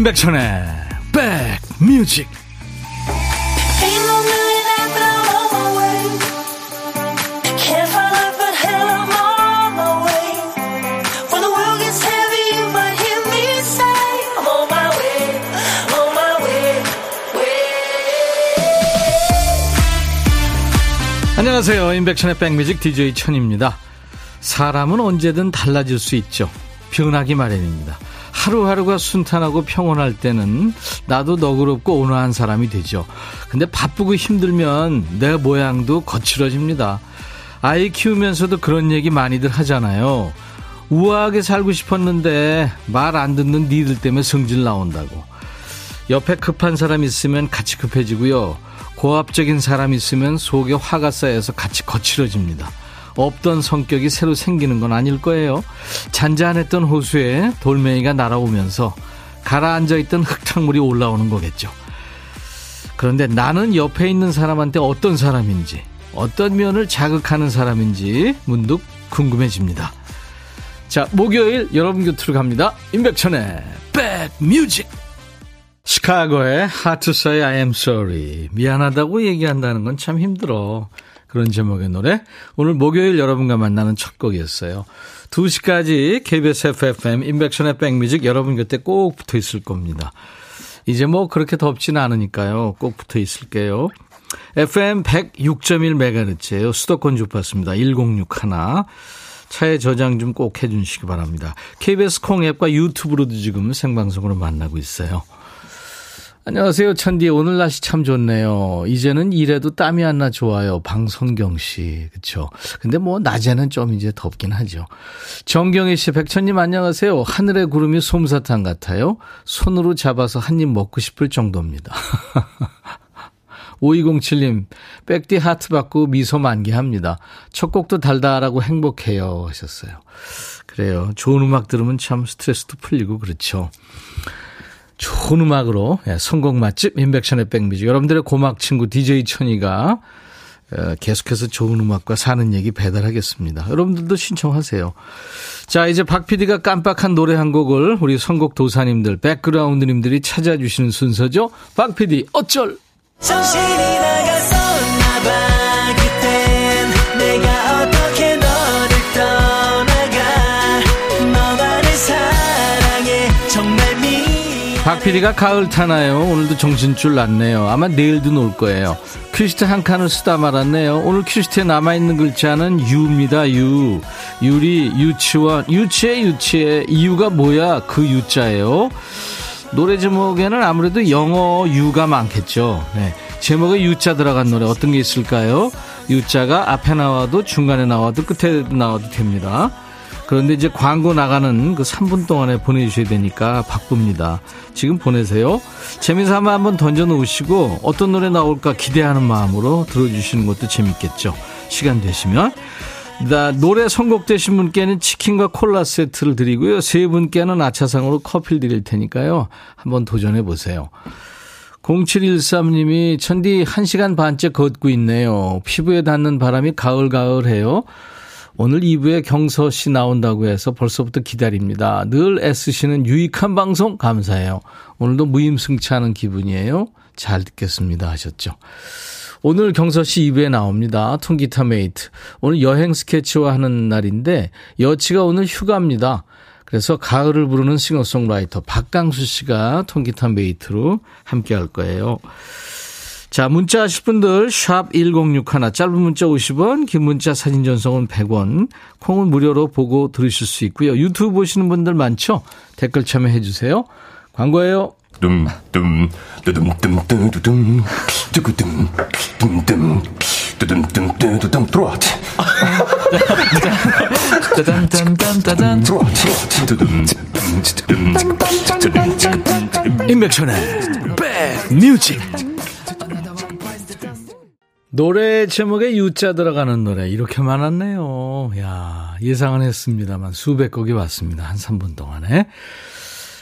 임백천의 백뮤직. 안녕하세요. 임백천의 백뮤직 DJ 천입니다. 사람은 언제든 달라질 수 있죠. 변하기 마련입니다 하루하루가 순탄하고 평온할 때는 나도 너그럽고 온화한 사람이 되죠. 근데 바쁘고 힘들면 내 모양도 거칠어집니다. 아이 키우면서도 그런 얘기 많이들 하잖아요. 우아하게 살고 싶었는데 말 안 듣는 니들 때문에 성질 나온다고. 옆에 급한 사람 있으면 같이 급해지고요. 고압적인 사람 있으면 속에 화가 쌓여서 같이 거칠어집니다. 없던 성격이 새로 생기는 건 아닐 거예요. 잔잔했던 호수에 돌멩이가 날아오면서 가라앉아 있던 흙탕물이 올라오는 거겠죠. 그런데 나는 옆에 있는 사람한테 어떤 사람인지, 어떤 면을 자극하는 사람인지 문득 궁금해집니다. 자, 목요일 여러분 곁으로 갑니다. 임백천의 백뮤직. 시카고의 하트사의 I am sorry. 미안하다고 얘기한다는 건 참 힘들어. 그런 제목의 노래. 오늘 목요일 여러분과 만나는 첫 곡이었어요. 2시까지 KBS FFM 인백션의 백뮤직 여러분 곁에 꼭 붙어 있을 겁니다. 이제 뭐 그렇게 덥지는 않으니까요. 꼭 붙어 있을게요. FM 106.1MHz예요. 수도권 주파수입니다. 1061. 차에 저장 좀 꼭 해주시기 바랍니다. KBS 콩 앱과 유튜브로도 지금 생방송으로 만나고 있어요. 안녕하세요, 천디. 오늘 날씨 참 좋네요. 이제는 일해도 땀이 안 나 좋아요. 방성경 씨. 그쵸. 근데 뭐, 낮에는 좀 이제 덥긴 하죠. 정경희 씨, 백천님 안녕하세요. 하늘의 구름이 솜사탕 같아요. 손으로 잡아서 한 입 먹고 싶을 정도입니다. 5207님, 백디 하트 받고 미소 만개합니다. 첫 곡도 달달하고 행복해요. 하셨어요. 그래요. 좋은 음악 들으면 참 스트레스도 풀리고 그렇죠. 좋은 음악으로 예, 성공 맛집 인백션의 백뮤직 여러분들의 고막 친구 DJ 천이가 어, 계속해서 좋은 음악과 사는 얘기 배달하겠습니다. 여러분들도 신청하세요. 자, 이제 박 PD가 깜빡한 노래 한 곡을 우리 선곡 도사님들, 백그라운드님들이 찾아주시는 순서죠. 박 PD, 어쩔! 정신이 나갔었나 봐. 박 PD가 가을 타나요? 오늘도 정신줄 났네요. 아마 내일도 놀 거예요. 큐시트 한 칸을 쓰다 말았네요. 오늘 큐시트에 남아있는 글자는 유입니다. 유. 유리, 유치원. 유치해, 유치해. 이유가 뭐야? 그 유자예요. 노래 제목에는 아무래도 영어 you가 많겠죠. 네. 제목에 유자 들어간 노래 어떤 게 있을까요? 유자가 앞에 나와도 중간에 나와도 끝에 나와도 됩니다. 그런데 이제 광고 나가는 그 3분 동안에 보내주셔야 되니까 바쁩니다. 지금 보내세요. 재미삼아 한번 던져놓으시고 어떤 노래 나올까 기대하는 마음으로 들어주시는 것도 재밌겠죠. 시간 되시면. 나 노래 선곡되신 분께는 치킨과 콜라 세트를 드리고요. 세 분께는 아차상으로 커피를 드릴 테니까요. 한번 도전해 보세요. 0713님이 천디 1시간 반째 걷고 있네요. 피부에 닿는 바람이 가을가을해요. 오늘 2부에 경서 씨 나온다고 해서 벌써부터 기다립니다. 늘 애쓰시는 유익한 방송 감사해요. 오늘도 무임승차하는 기분이에요. 잘 듣겠습니다 하셨죠. 오늘 경서 씨 2부에 나옵니다. 통기타 mate. 오늘 여행 스케치와 하는 날인데 여치가 오늘 휴가입니다. 그래서 가을을 부르는 싱어송라이터 박강수 씨가 통기타 mate로 함께 할 거예요. 자, 문자 하실 분들 샵 1061, 짧은 문자 50원, 긴 문자 사진 전송은 100원, 콩은 무료로 보고 들으실 수 있고요. 유튜브 보시는 분들 많죠? 댓글 참여해 주세요. 광고예요. 둠둠 뚜둠 뚜두둠 뚜구둠 둠둠 뚜둠 뚜두둠 들어와. 짜잔짠짠짜잔 들어와. 임백천의 백뮤직 노래 제목에 유자 들어가는 노래 이렇게 많았네요. 야 예상은 했습니다만 수백 곡이 왔습니다. 한 3분 동안에.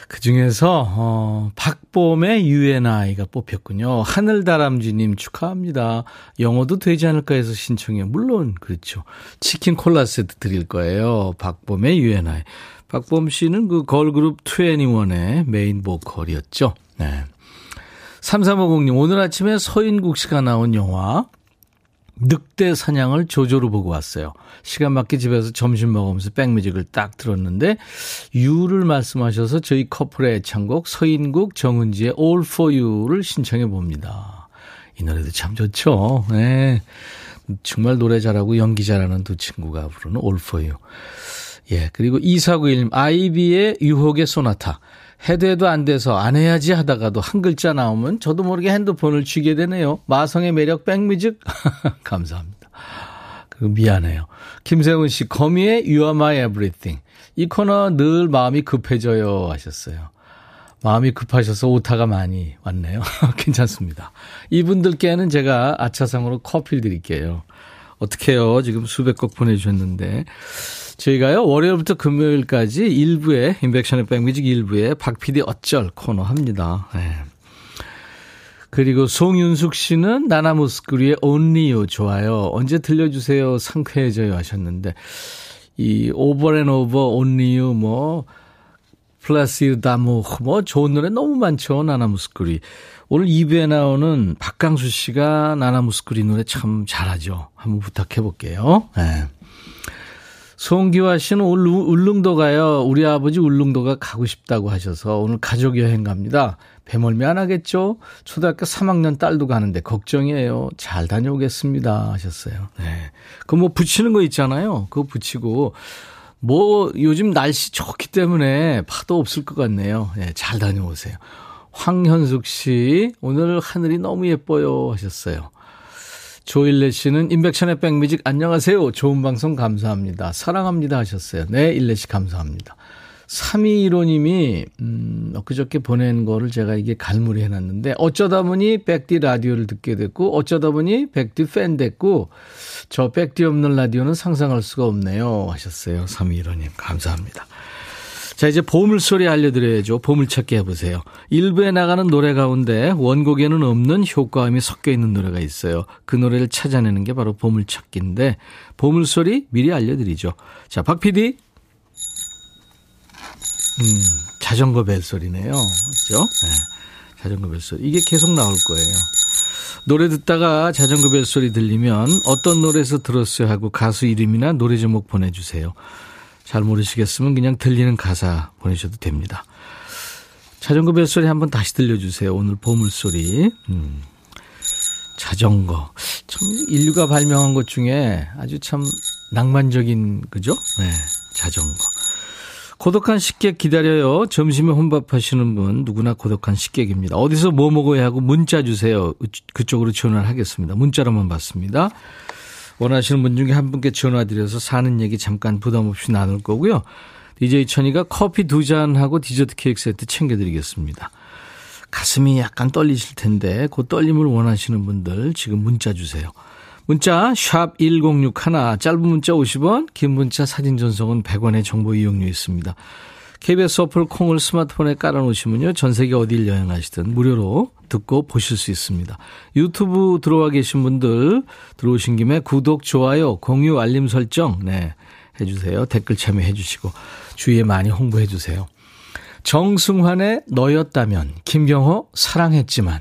그 중에서, 어, 박봄의 UNI가 뽑혔군요. 하늘다람쥐님 축하합니다. 영어도 되지 않을까 해서 신청해요. 물론, 그렇죠. 치킨 콜라 세트 드릴 거예요. 박봄의 UNI. 박범 씨는 그 걸그룹 21의 메인 보컬이었죠. 네. 3350님, 오늘 아침에 서인국 씨가 나온 영화, 늑대 사냥을 조조로 보고 왔어요. 시간 맞게 집에서 점심 먹으면서 백뮤직을 딱 들었는데 유를 말씀하셔서 저희 커플의 애창곡 서인국 정은지의 All For You를 신청해 봅니다. 이 노래도 참 좋죠. 네. 정말 노래 잘하고 연기 잘하는 두 친구가 부르는 All For You. 예. 그리고 2491님 아이비의 유혹의 소나타. 해도 해도 안 돼서 안 해야지 하다가도 한 글자 나오면 저도 모르게 핸드폰을 쥐게 되네요. 마성의 매력 백뮤직 감사합니다. 그리고 미안해요. 김세훈 씨 거미의 You Are My Everything 이 코너 늘 마음이 급해져요 하셨어요. 마음이 급하셔서 오타가 많이 왔네요. 괜찮습니다. 이분들께는 제가 아차상으로 커피를 드릴게요. 어떻게요? 지금 수백 곡 보내주셨는데. 저희가요, 월요일부터 금요일까지 일부에, 임백천의 백뮤직 일부에 박 PD 어쩔 코너 합니다. 네. 그리고 송윤숙 씨는 나나무스크리의 Only You 좋아요. 언제 들려주세요. 상쾌해져요 하셨는데, 이 Over and Over Only You 뭐, Plaisir d'amour 뭐 좋은 노래 너무 많죠. 나나무스크리. 오늘 2부에 나오는 박강수 씨가 나나무스크리 노래 참 잘하죠. 한번 부탁해 볼게요. 네. 송기화 씨는 울릉도 가요. 우리 아버지 울릉도가 가고 싶다고 하셔서 오늘 가족 여행 갑니다. 배멀미 안 하겠죠? 초등학교 3학년 딸도 가는데 걱정이에요. 잘 다녀오겠습니다. 하셨어요. 네. 그 뭐 붙이는 거 있잖아요. 그거 붙이고 뭐 요즘 날씨 좋기 때문에 파도 없을 것 같네요. 네, 잘 다녀오세요. 황현숙 씨, 오늘 하늘이 너무 예뻐요 하셨어요. 조일레 씨는 인백션의 백뮤직 안녕하세요. 좋은 방송 감사합니다. 사랑합니다 하셨어요. 네, 일레 씨 감사합니다. 3215님이 음, 엊그저께 보낸 거를 제가 이게 갈무리 해놨는데 어쩌다 보니 백디 라디오를 듣게 됐고 어쩌다 보니 백디 팬 됐고 저 백디 없는 라디오는 상상할 수가 없네요 하셨어요. 3215님 감사합니다. 자, 이제 보물소리 알려드려야죠. 보물찾기 해보세요. 일부에 나가는 노래 가운데 원곡에는 없는 효과음이 섞여 있는 노래가 있어요. 그 노래를 찾아내는 게 바로 보물찾기인데, 보물소리 미리 알려드리죠. 자, 박 PD. 음, 자전거 벨소리네요. 그죠? 네. 자전거 벨소리. 이게 계속 나올 거예요. 노래 듣다가 자전거 벨소리 들리면 어떤 노래에서 들었어요 하고 가수 이름이나 노래 제목 보내주세요. 잘 모르시겠으면 그냥 들리는 가사 보내셔도 됩니다. 자전거 벨소리 한번 다시 들려주세요. 오늘 보물소리. 음. 자전거. 참, 인류가 발명한 것 중에 아주 참 낭만적인, 그죠? 네. 자전거. 고독한 식객 기다려요. 점심에 혼밥 하시는 분 누구나 고독한 식객입니다. 어디서 뭐 먹어야 하고 문자 주세요. 그쪽으로 전화를 하겠습니다. 문자로만 받습니다. 원하시는 분 중에 한 분께 전화드려서 사는 얘기 잠깐 부담 없이 나눌 거고요. DJ 천이가 커피 두 잔하고 디저트 케이크 세트 챙겨드리겠습니다. 가슴이 약간 떨리실 텐데 그 떨림을 원하시는 분들 지금 문자 주세요. 문자 샵 1061, 짧은 문자 50원, 긴 문자 사진 전송은 100원의 정보 이용료 있습니다. KBS 어플 콩을 스마트폰에 깔아놓으시면요. 전 세계 어딜 여행하시든 무료로 듣고 보실 수 있습니다. 유튜브 들어와 계신 분들 들어오신 김에 구독, 좋아요, 공유, 알림 설정 네 해주세요. 댓글 참여해 주시고 주위에 많이 홍보해 주세요. 정승환의 너였다면 김경호 사랑했지만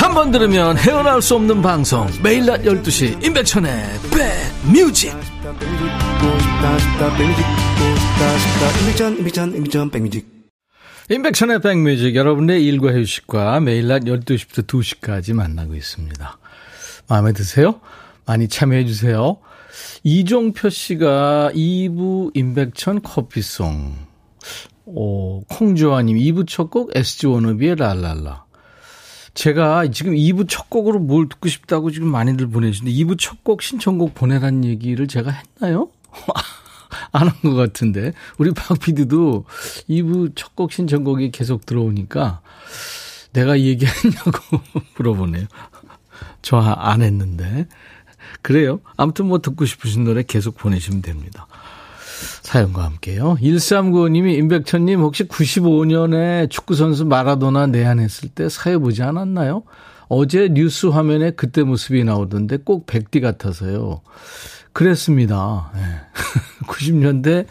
한 번 들으면 헤어나올 수 없는 방송 매일 낮 12시 임백천의 백뮤직 임백천의 백뮤직 여러분의 일과 휴식과 매일 낮 12시부터 2시까지 만나고 있습니다. 마음에 드세요? 많이 참여해 주세요. 이종표 씨가 2부 임백천 커피송 오, 콩조아님 2부 첫 곡 SG 워너비의 랄랄라 제가 지금 2부 첫 곡으로 뭘 듣고 싶다고 지금 많이들 보내주시는데 2부 첫 곡 신청곡 보내란 얘기를 제가 했나요? 안 한 것 같은데. 우리 박 PD도 2부 첫 곡 신청곡이 계속 들어오니까 내가 얘기했냐고 물어보네요. 저 안 했는데. 그래요. 아무튼 뭐 듣고 싶으신 노래 계속 보내시면 됩니다. 사연과 함께요. 1395님이 임백천님 혹시 95년에 축구선수 마라도나 내한했을 때 사회 보지 않았나요? 어제 뉴스 화면에 그때 모습이 나오던데 꼭 백디 같아서요. 그랬습니다. 네. 90년대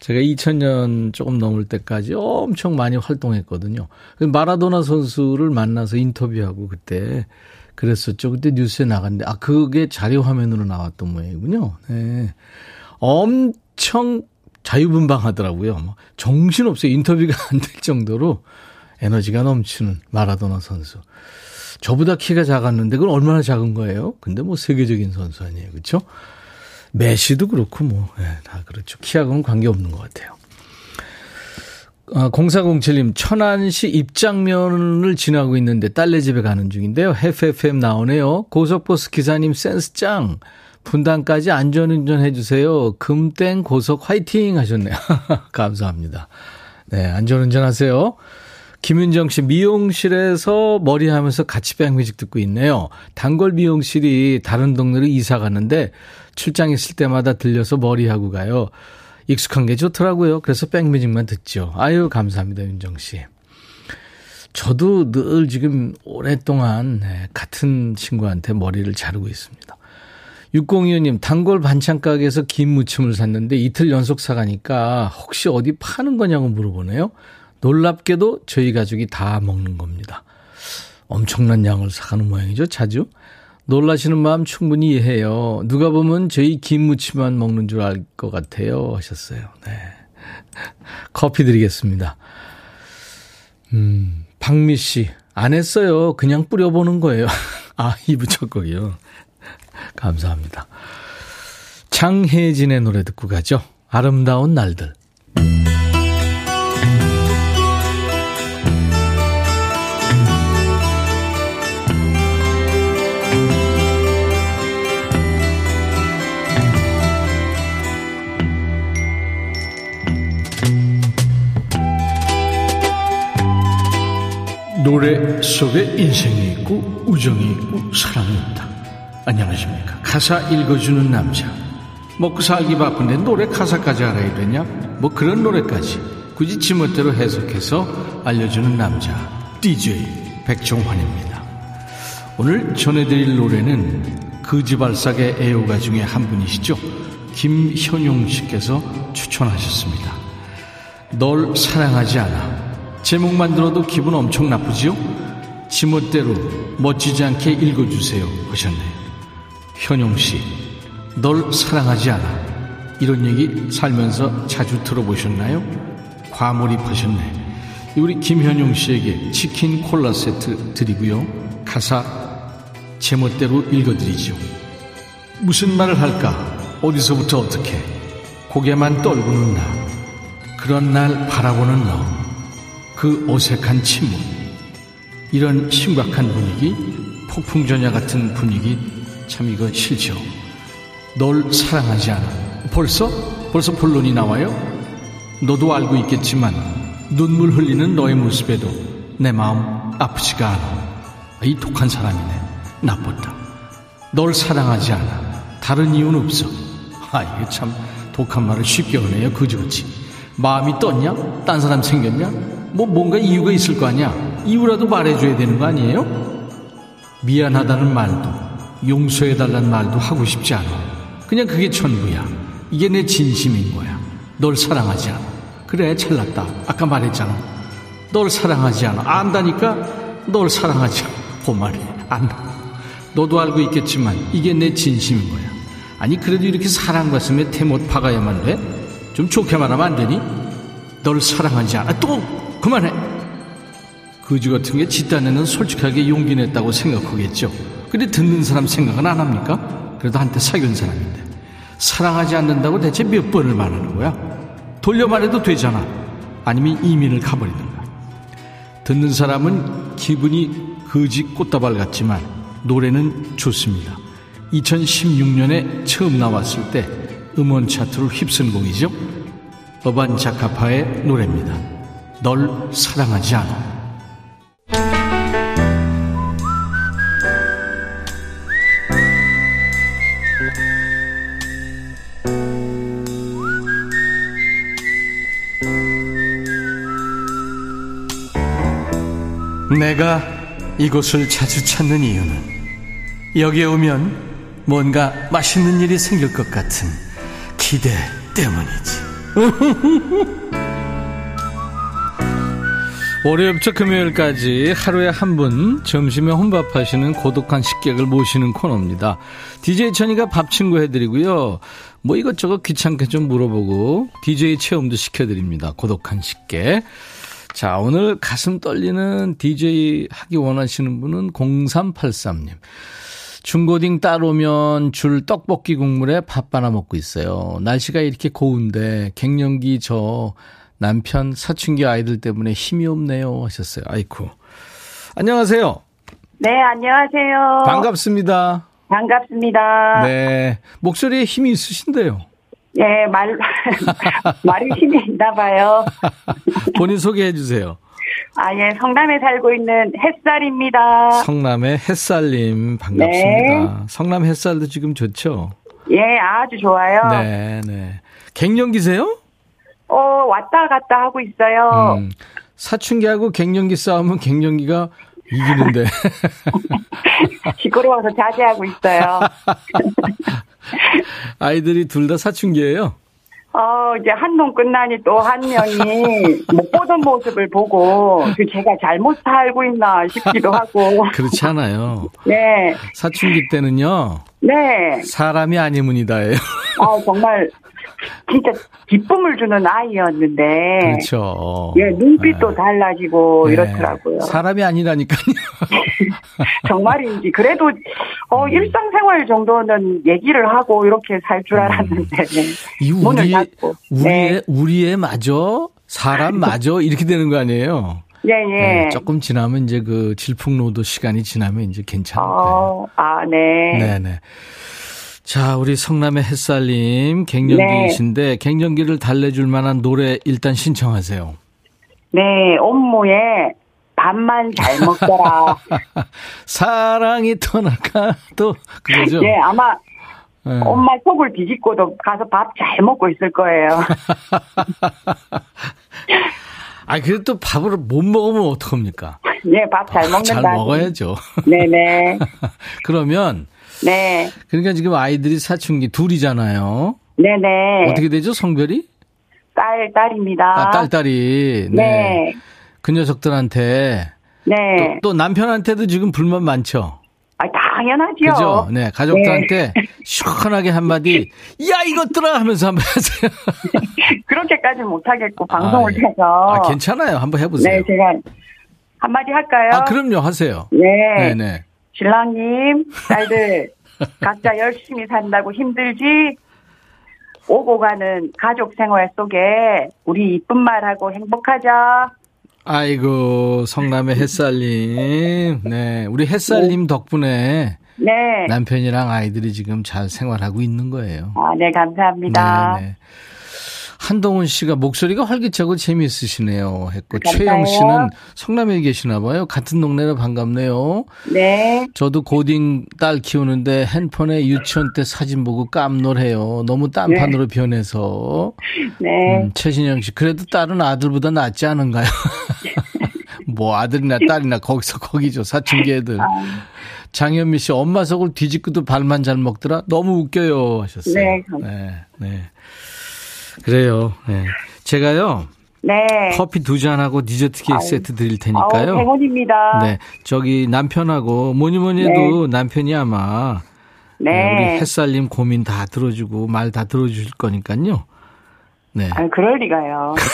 제가 2000년 조금 넘을 때까지 엄청 많이 활동했거든요. 마라도나 선수를 만나서 인터뷰하고 그때 그랬었죠. 그때 뉴스에 나갔는데, 아, 그게 자료 화면으로 나왔던 모양이군요. 네. 엄 청 자유분방하더라고요. 뭐 정신없어요. 인터뷰가 안 될 정도로 에너지가 넘치는 마라도나 선수. 저보다 키가 작았는데 그건 얼마나 작은 거예요? 근데 뭐 세계적인 선수 아니에요. 그렇죠? 메시도 그렇고 뭐, 네, 다 그렇죠. 키하고는 관계없는 것 같아요. 아, 0407님, 천안시 입장면을 지나고 있는데 딸네 집에 가는 중인데요. FFM 나오네요. 고속버스 기사님 센스 짱. 분당까지 안전운전 해주세요. 금땡 고속 화이팅 하셨네요. 감사합니다. 네, 안전운전 하세요. 김윤정 씨, 미용실에서 머리 하면서 같이 백뮤직 듣고 있네요. 단골 미용실이 다른 동네로 이사 갔는데 출장 있을 때마다 들려서 머리하고 가요. 익숙한 게 좋더라고요. 그래서 백뮤직만 듣죠. 아유, 감사합니다, 윤정 씨. 저도 늘 지금 오랫동안 네, 같은 친구한테 머리를 자르고 있습니다. 6025님, 단골 반찬 가게에서 김 무침을 샀는데 이틀 연속 사가니까 혹시 어디 파는 거냐고 물어보네요. 놀랍게도 저희 가족이 다 먹는 겁니다. 엄청난 양을 사가는 모양이죠, 자주. 놀라시는 마음 충분히 이해해요. 누가 보면 저희 김무침만 먹는 줄 알 것 같아요. 하셨어요. 네. 커피 드리겠습니다. 음, 박미 씨. 안 했어요. 그냥 뿌려보는 거예요. 아, 이부 첫 곡이요. 감사합니다. 장혜진의 노래 듣고 가죠. 아름다운 날들. 노래 속에 인생이 있고 우정이 있고 사랑이 있다. 안녕하십니까. 가사 읽어주는 남자. 먹고 살기 바쁜데 노래 가사까지 알아야 되냐? 뭐 그런 노래까지 굳이 지멋대로 해석해서 알려주는 남자. DJ 백종환입니다. 오늘 전해드릴 노래는 그지발삭의 애호가 중에 한 분이시죠. 김현용 씨께서 추천하셨습니다. 널 사랑하지 않아. 제목만 들어도 기분 엄청 나쁘지요? 지멋대로 멋지지 않게 읽어주세요 하셨네요. 현용 씨, 널 사랑하지 않아. 이런 얘기 살면서 자주 들어보셨나요? 과몰입하셨네. 우리 김현용 씨에게 치킨 콜라 세트 드리고요. 가사 제멋대로 읽어드리죠. 무슨 말을 할까? 어디서부터 어떻게? 고개만 떨고는 나. 그런 날 바라보는 너. 그 어색한 침묵, 이런 심각한 분위기, 폭풍전야 같은 분위기, 참 이거 싫죠. 널 사랑하지 않아. 벌써? 벌써 본론이 나와요? 너도 알고 있겠지만, 눈물 흘리는 너의 모습에도 내 마음 아프지가 않아. 이 독한 사람이네. 나빴다. 널 사랑하지 않아. 다른 이유는 없어. 아, 이게 참 독한 말을 쉽게 하네요. 그지그지. 마음이 떴냐? 딴 사람 생겼냐? 뭐 뭔가 이유가 있을 거 아니야. 이유라도 말해줘야 되는 거 아니에요? 미안하다는 말도 용서해달라는 말도 하고 싶지 않아. 그냥 그게 전부야. 이게 내 진심인 거야. 널 사랑하지 않아. 그래 잘났다. 아까 말했잖아. 널 사랑하지 않아. 안다니까 널 사랑하지 않아. 고말해. 안다. 너도 알고 있겠지만 이게 내 진심인 거야. 아니 그래도 이렇게 사랑 가슴에 태못 박아야만 돼? 좀 좋게 말하면 안 되니? 널 사랑하지 않아. 또 그만해. 거지 같은 게 집단에는 솔직하게 용기 냈다고 생각하겠죠. 근데 듣는 사람 생각은 안 합니까? 그래도 한때 사귄 사람인데. 사랑하지 않는다고 대체 몇 번을 말하는 거야? 돌려 말해도 되잖아. 아니면 이민을 가버리든가. 듣는 사람은 기분이 거지 꽃다발 같지만 노래는 좋습니다. 2016년에 처음 나왔을 때 음원 차트를 휩쓴 곡이죠. 어반 자카파의 노래입니다. 널 사랑하지 않아. 내가 이곳을 자주 찾는 이유는 여기에 오면 뭔가 맛있는 일이 생길 것 같은 기대 때문이지. 월요일부터 금요일까지 하루에 한 분 점심에 혼밥하시는 고독한 식객을 모시는 코너입니다. DJ 천이가 밥 친구 해드리고요. 뭐 이것저것 귀찮게 좀 물어보고 DJ 체험도 시켜드립니다. 고독한 식객. 자, 오늘 가슴 떨리는 DJ 하기 원하시는 분은 0383님. 중고딩 딸 오면 줄 떡볶이 국물에 밥 하나 먹고 있어요. 날씨가 이렇게 고운데 갱년기 저 남편 사춘기 아이들 때문에 힘이 없네요 하셨어요. 아이쿠. 안녕하세요. 네, 안녕하세요. 반갑습니다. 반갑습니다. 네. 목소리에 힘이 있으신데요. 네, 말, 말이 힘이 있나 봐요. 본인 소개해 주세요. 아, 예, 성남에 살고 있는 햇살입니다. 성남의 햇살님, 반갑습니다. 네. 성남 햇살도 지금 좋죠? 예, 아주 좋아요. 네, 네. 갱년기세요? 어, 왔다 갔다 하고 있어요. 음, 사춘기하고 갱년기 싸우면 갱년기가 이기는데. 시끄러워서 자제하고 있어요. 아이들이 둘 다 사춘기예요? 어, 이제 한 놈 끝나니 또 한 명이 못 보던 모습을 보고 그 제가 잘못 살고 있나 싶기도 하고. 그렇지 않아요. 네. 사춘기 때는요. 네. 사람이 아니문이다예요. 아, 정말 진짜 기쁨을 주는 아이였는데. 그렇죠. 예, 눈빛도 네. 달라지고 네. 이렇더라고요. 사람이 아니라니까요. 정말인지. 그래도, 어, 음. 일상생활 정도는 얘기를 하고 이렇게 살 줄 알았는데. 이 우리, 우리의, 네. 우리의 마저, 사람 마저 이렇게 되는 거 아니에요? 예, 예. 네, 조금 지나면 이제 그 질풍노도 시간이 지나면 이제 괜찮을 어, 거예요. 아, 네. 네 네. 자, 우리 성남의 햇살님, 갱년기이신데, 네. 갱년기를 달래줄 만한 노래 일단 신청하세요. 네, 업무에 밥만 잘 먹더라. 사랑이 떠나가도, 그거죠? 네, 아마, 네. 엄마 속을 뒤집고도 가서 밥 잘 먹고 있을 거예요. 아, 그래도 또 밥을 못 먹으면 어떡합니까? 네, 밥 잘 먹는다. 잘 먹어야죠. 네네. 그러면, 네. 그러니까 지금 아이들이 사춘기 둘이잖아요. 네네. 어떻게 되죠, 성별이? 딸, 딸입니다. 아, 딸, 딸이. 네. 네. 그 녀석들한테. 네. 또, 또, 남편한테도 지금 불만 많죠? 아, 당연하죠. 그죠? 네. 가족들한테 네. 시원하게 한마디, 야, 이것들아! 하면서 한번 하세요. 그렇게까지 못하겠고, 방송을 아, 예. 해서. 아, 괜찮아요. 한번 해보세요. 네, 제가 한마디 할까요? 아, 그럼요. 하세요. 네. 네네. 신랑님, 딸들 각자 열심히 산다고 힘들지 오고 가는 가족 생활 속에 우리 이쁜 말하고 행복하자. 아이고 성남의 햇살님, 네 우리 햇살님 네. 덕분에 네. 남편이랑 아이들이 지금 잘 생활하고 있는 거예요. 아, 네 감사합니다. 네, 네. 한동훈 씨가 목소리가 활기차고 재미있으시네요. 했고 감사해요. 최영 씨는 성남에 계시나 봐요. 같은 동네라 반갑네요. 네. 저도 고딩 딸 키우는데 핸폰에 유치원 때 사진 보고 깜놀해요. 너무 딴판으로 네. 변해서. 네. 음, 최진영 씨 그래도 딸은 아들보다 낫지 않은가요? 뭐 아들이나 딸이나 거기서 거기죠. 사춘기 애들. 아. 장현미 씨 엄마 속을 뒤집고도 발만 잘 먹더라. 너무 웃겨요 하셨어요. 네. 네. 네. 그래요. 네. 제가요. 네. 커피 두 잔하고 디저트 케이크 아유. 세트 드릴 테니까요. 아우, 1입니다 네. 저기 남편하고 뭐니 뭐니 해도 네. 남편이 아마 네. 네. 우리 햇살님 고민 다 들어주고 말 다 들어주실 거니까요. 네. 아, 그럴 리가요.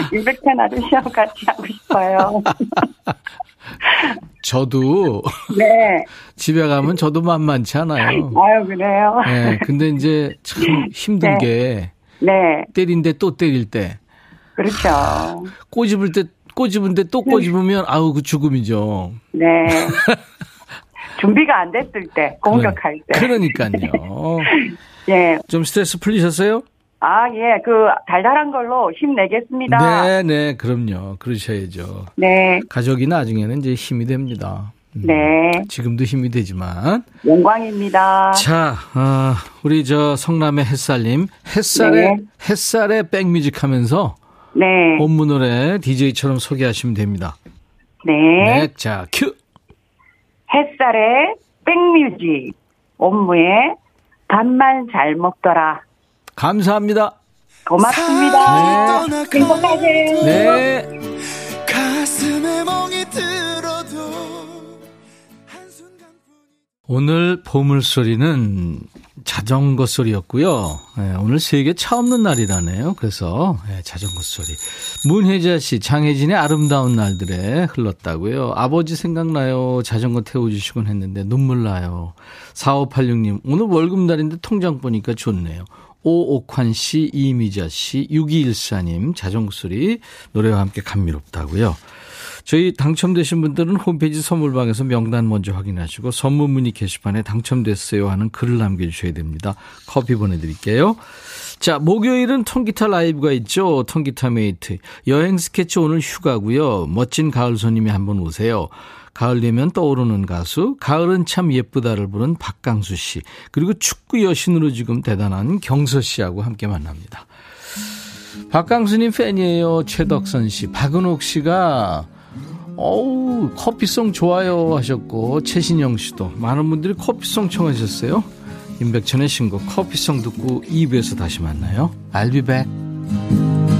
임백천 아저씨하고 같이 하고 싶어요. 저도 네. 집에 가면 저도 만만치 않아요. 아유 그래요. 네, 근데 이제 참 힘든 네. 게 네. 때린 데 또 때릴 때. 그렇죠. 꼬집을 때 꼬집은데 또 꼬집으면 아우 그 죽음이죠. 네. 준비가 안 됐을 때, 공격할 때. 그러니까요. 예. 좀 스트레스 풀리셨어요? 아, 예. 그, 달달한 걸로 힘내겠습니다. 네, 네, 그럼요. 그러셔야죠. 네. 가족이 나중에는 이제 힘이 됩니다. 음, 네. 지금도 힘이 되지만. 영광입니다. 자, 아, 우리 저 성남의 햇살님, 햇살에, 네. 햇살에 백뮤직 하면서 네. 본무 노래 DJ처럼 소개하시면 됩니다. 네. 네, 자, 큐! 햇살의 백뮤직. 업무에 밥만 잘 먹더라. 감사합니다. 고맙습니다. 행복하세요. 네. 가슴에 멍이 들어도 오늘 보물소리는 자전거 소리였고요. 네, 오늘 세계 차 없는 날이라네요. 그래서 네, 자전거 소리. 문혜자 씨, 장혜진의 아름다운 날들에 흘렀다고요. 아버지 생각나요. 자전거 태워주시곤 했는데 눈물 나요. 4586님, 오늘 월급날인데 통장 보니까 좋네요. 오옥환 씨, 이미자 씨, 6214님, 자전거 소리 노래와 함께 감미롭다고요. 저희 당첨되신 분들은 홈페이지 선물방에서 명단 먼저 확인하시고 선물 문의 게시판에 당첨됐어요 하는 글을 남겨주셔야 됩니다. 커피 보내드릴게요. 자, 목요일은 통기타 라이브가 있죠. 통기타 mate. 여행 스케치 오늘 휴가고요. 멋진 가을 손님이 한번 오세요. 가을 되면 떠오르는 가수, 가을은 참 예쁘다를 부른 박강수 씨, 그리고 축구 여신으로 지금 대단한 경서 씨하고 함께 만납니다. 박강수님 팬이에요. 최덕선 씨. 박은옥 씨가 어우 커피송 좋아요 하셨고 최신영 씨도 많은 분들이 커피송 청하셨어요. 임백천의 신곡 커피송 듣고 2부에서 다시 만나요. I'll be back.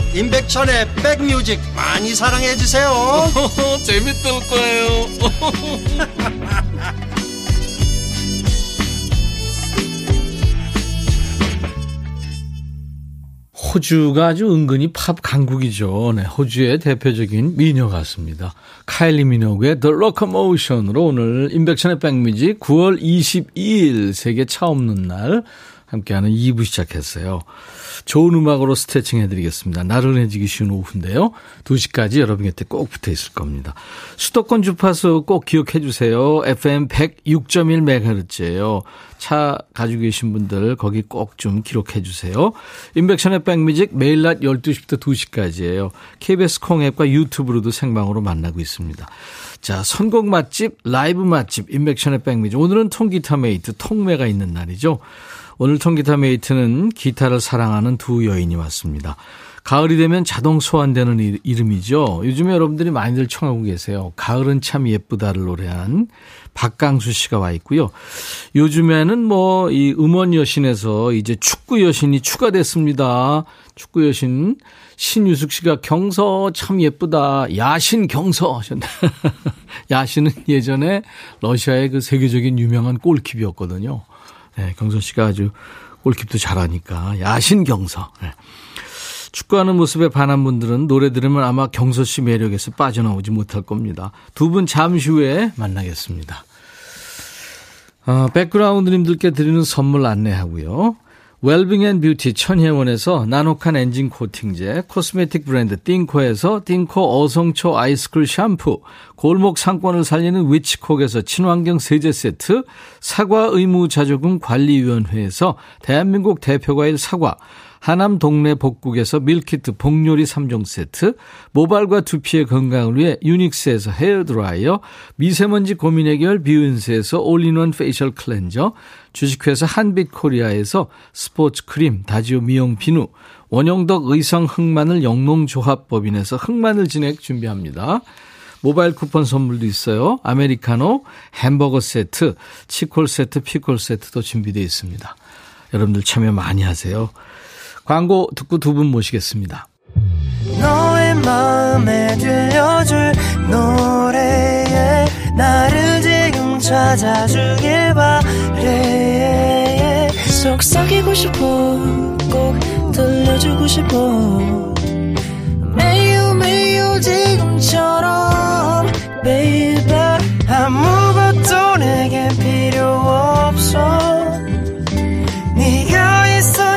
임백천의 백뮤직 많이 사랑해 주세요 재밌을 거예요 호주가 아주 은근히 팝 강국이죠. 네, 호주의 대표적인 미녀 같습니다. 카일리 미노그의 The Locomotion으로 오늘 인백션의 백뮤직 9월 22일 세계 차 없는 날 함께하는 2부 시작했어요. 좋은 음악으로 스트레칭 해드리겠습니다. 나른해지기 쉬운 오후인데요. 2시까지 여러분 곁에 꼭 붙어 있을 겁니다. 수도권 주파수 꼭 기억해 주세요. FM 106.1MHz예요. 차 가지고 계신 분들 거기 꼭 좀 기록해 주세요. 임백천의 백뮤직 매일 낮 12시부터 2시까지예요. KBS 콩앱과 유튜브로도 생방으로 만나고 있습니다. 자, 선곡 맛집, 라이브 맛집, 임백천의 백뮤직. 오늘은 통기타 mate, 통매가 있는 날이죠. 오늘 통기타 mate는 기타를 사랑하는 두 여인이 왔습니다. 가을이 되면 자동 소환되는 이름이죠. 요즘에 여러분들이 많이들 청하고 계세요. 가을은 참 예쁘다를 노래한 박강수 씨가 와 있고요. 요즘에는 뭐 이 음원 여신에서 이제 축구 여신이 추가됐습니다. 축구 여신 신유숙 씨가 경서 참 예쁘다. 야신 경서 하셨나. 야신은 예전에 러시아의 그 세계적인 유명한 골킵이었거든요. 네, 경선 씨가 아주 골킵도 잘하니까 야신 경서. 네. 축구하는 모습에 반한 분들은 노래 들으면 아마 경서 씨 매력에서 빠져나오지 못할 겁니다. 두 분 잠시 후에 만나겠습니다. 아, 백그라운드님들께 드리는 선물 안내하고요. Wellbeing and Beauty 천혜원에서 나노칸 엔진 코팅제, cosmetic 브랜드 띵코에서 띵코 어성초 아이스쿨 샴푸, 골목 상권을 살리는 위치콕에서 친환경 세제 세트, 사과 의무 자조금 관리위원회에서 대한민국 대표과일 사과, 하남 동네 복국에서 밀키트 복요리 3종 세트, 모발과 두피의 건강을 위해 유닉스에서 헤어드라이어, 미세먼지 고민 해결 뷰인스에서 all-in-one facial cleanser, 주식회사 한빛코리아에서 스포츠 크림, 다지오 미용 비누, 원형덕 의성 흑마늘 영농조합법인에서 흑마늘 진액 준비합니다. 모바일 쿠폰 선물도 있어요. 아메리카노, 햄버거 세트, 치콜 세트, 피콜 세트도 준비되어 있습니다. 여러분들 참여 많이 하세요. 광고 듣고 두 분 모시겠습니다. 너의 내 마음에 들려줄 노래에 나를 지금 찾아주길 바래. 속삭이고 싶어 꼭 들려주고 싶어. 매우 매우 지금처럼 baby. 아무것도 내게 필요 없어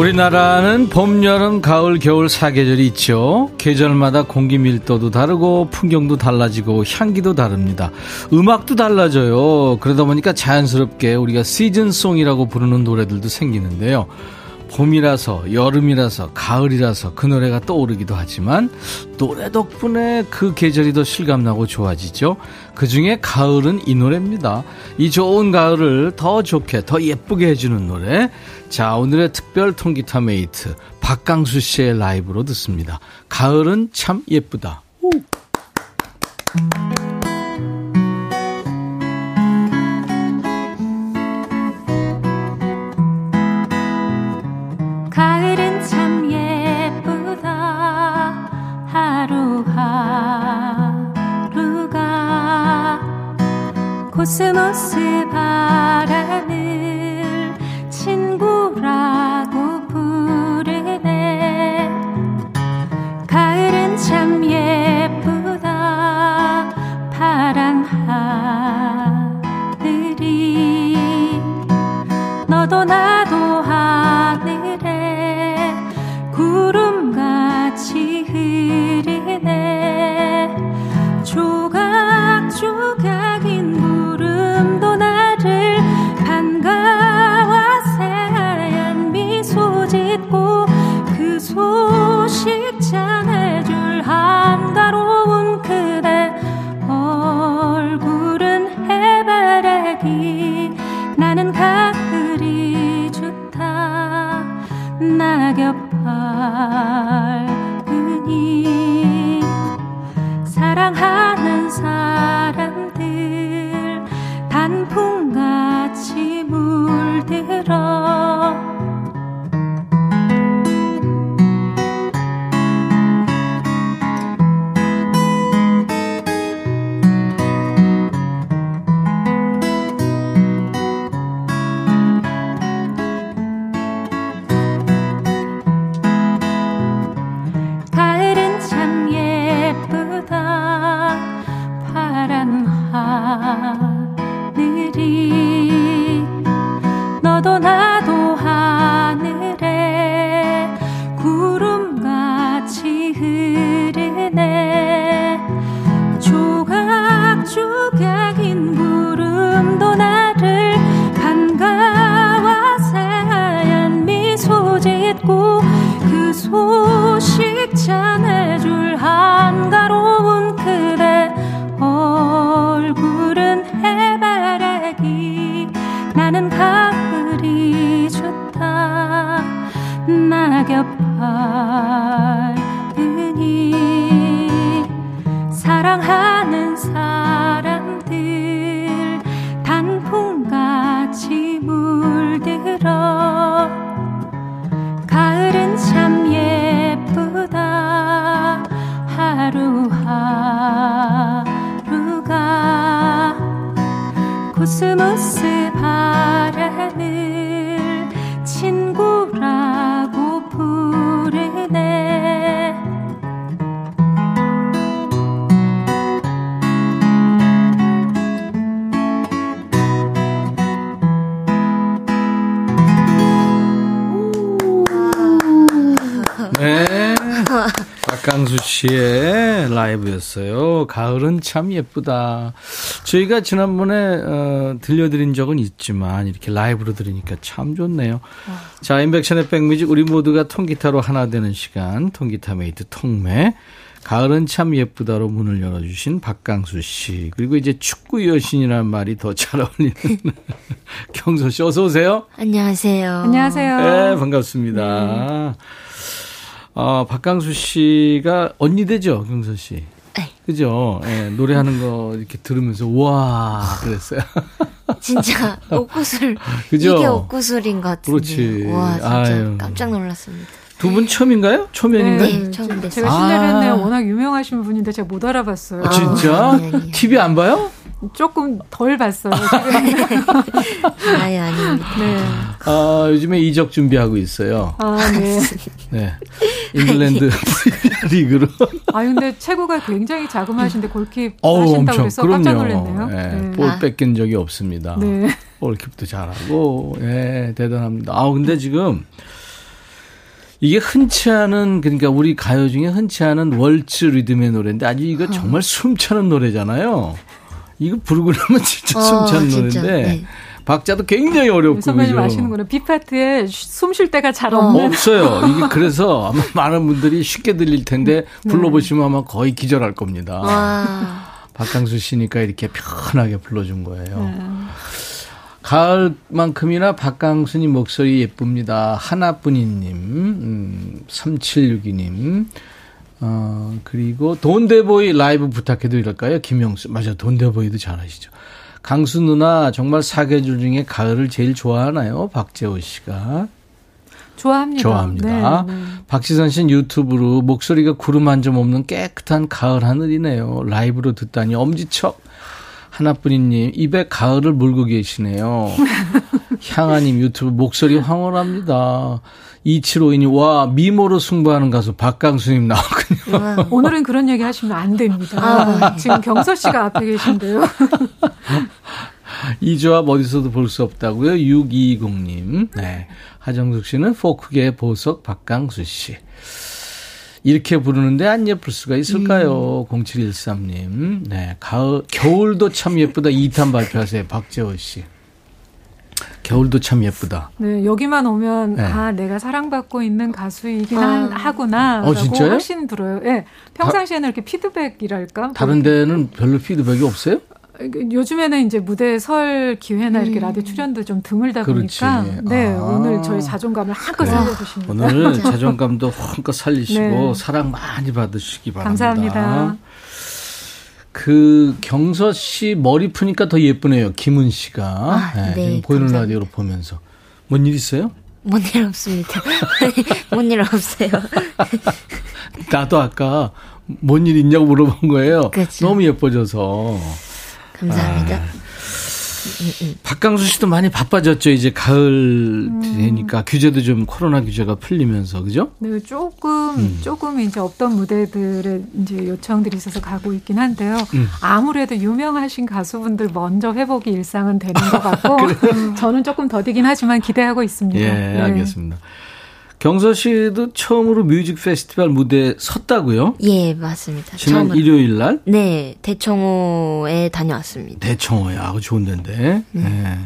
우리나라는 봄, 여름, 가을, 겨울 사계절이 있죠. 계절마다 공기 밀도도 다르고 풍경도 달라지고 향기도 다릅니다. 음악도 달라져요. 그러다 보니까 자연스럽게 우리가 season song이라고 부르는 노래들도 생기는데요. 봄이라서 여름이라서 가을이라서 그 노래가 떠오르기도 하지만 노래 덕분에 그 계절이 더 실감나고 좋아지죠. 그 중에 가을은 이 노래입니다. 이 좋은 가을을 더 좋게 더 예쁘게 해주는 노래. 자 오늘의 특별 통기타 mate 박강수 씨의 라이브로 듣습니다. 가을은 참 예쁘다. 오. 코스모스 조 가을은 참 예쁘다. 저희가 지난번에 어, 들려드린 적은 있지만 이렇게 라이브로 들으니까 참 좋네요. 자, 임백천의 백뮤직 우리 모두가 통기타로 하나 되는 시간 통기타 mate 통매. 가을은 참 예쁘다로 문을 열어주신 박강수 씨. 그리고 이제 축구 여신이라는 말이 더 잘 어울리는 경서 씨 어서 오세요. 안녕하세요. 안녕하세요. 네, 반갑습니다. 어, 박강수 씨가 언니 되죠, 경서 씨? 네. 그죠? 예, 노래하는 거 이렇게 들으면서, 와, 그랬어요. 진짜 옷구슬 그죠? 이게 옷구슬인 것 같은데. 그렇지. 와 진짜 아유. 깜짝 놀랐습니다. 두 분 처음인가요? 초면인가요? 네, 처음 됐어요. 제가 아. 신뢰했네요. 워낙 유명하신 분인데 제가 못 알아봤어요. 아, 진짜? 아니, 아니. TV 안 봐요? 조금 덜 봤어요. 아예 아닙니다. 네. 아, 요즘에 이적 준비하고 있어요. 아, 네. 네. 잉글랜드 리그로. 아, 근데 체구가 굉장히 자그마하신데 골킵 어우, 하신다고 엄청. 그래서 깜짝 그럼요. 놀랐네요. 예, 네. 볼 아. 뺏긴 적이 없습니다. 네. 볼킵도 잘하고, 예, 대단합니다. 아, 근데 지금 이게 흔치 않은, 그러니까 우리 가요 중에 흔치 않은 월츠 리듬의 노래인데 아주 이거 정말 숨차는 노래잖아요. 이거 부르고 나면 진짜 어, 노래인데 네. 박자도 굉장히 어렵고 선배님 그죠? 아시는구나. 비파트에 숨 쉴 때가 잘 어. 없는. 없어요. 이게 그래서 아마 많은 분들이 쉽게 들릴 텐데 네. 불러보시면 아마 거의 기절할 겁니다. 와 박강수 씨니까 이렇게 편하게 불러준 거예요. 네. 가을만큼이나 박강수님 목소리 예쁩니다. 하나뿐이님, 음, 3762님, 어, 그리고 돈데보이 라이브 부탁해도 이럴까요? 김영수. 맞아, 돈데보이도 잘하시죠. 강수 누나 정말 사계절 중에 가을을 제일 좋아하나요? 박재호 씨가. 좋아합니다. 좋아합니다. 네, 네. 박지선 씨는 유튜브로 목소리가 구름 한 점 없는 깨끗한 가을 하늘이네요. 라이브로 듣다니 엄지척. 하나뿐이님 입에 가을을 물고 계시네요. 향아님 유튜브 목소리 황홀합니다. 2752님 와 미모로 승부하는 가수 박강수님 나왔군요. 오늘은 그런 얘기 하시면 안 됩니다. 아, 지금 경서 씨가 앞에 계신데요. 이 조합 어디서도 볼 수 없다고요. 6220님. 네. 하정숙 씨는 포크계의 보석 박강수 씨. 이렇게 부르는데 안 예쁠 수가 있을까요? 0713님. 네. 가을, 겨울도 참 예쁘다. 2탄 발표하세요. 박재호 씨. 겨울도 참 예쁘다. 네, 여기만 오면 네. 아 내가 사랑받고 있는 가수이긴 아. 한- 하구나라고 어, 진짜요? 확신 들어요. 예, 평상시에는 이렇게 피드백이랄까. 다른 데는 별로 피드백이 없어요? 요즘에는 이제 무대 설 기회나 이렇게 라디오 출연도 좀 드물다 그렇지. 보니까 네 아. 오늘 저희 자존감을 한껏 그래. 살려주십니다. 오늘 자존감도 한껏 살리시고 네. 사랑 많이 받으시기 바랍니다. 감사합니다. 그 경서 씨 머리 푸니까 더 예쁘네요. 김은 씨가 아, 네, 지금 보이는 감사합니다. 라디오로 보면서 뭔 일 있어요? 뭔 일 없습니다. 뭔 일 없어요. 나도 아까 뭔 일 있냐고 물어본 거예요. 그쵸. 너무 예뻐져서. 감사합니다. 아. 박강수 씨도 많이 바빠졌죠. 이제 가을 음. 되니까 규제도 좀 코로나 규제가 풀리면서 그죠? 네, 조금 음. 조금 이제 없던 무대들의 이제 요청들이 있어서 가고 있긴 한데요. 음. 아무래도 유명하신 가수분들 먼저 회복이 일상은 되는 것 같고 저는 조금 더디긴 하지만 기대하고 있습니다. 예, 네. 알겠습니다. 경서 씨도 처음으로 뮤직 페스티벌 무대에 섰다고요? 예 맞습니다. 지난 처음으로. 일요일 날 네 대청호에 다녀왔습니다. 대청호야, 아주 좋은 데인데. 예.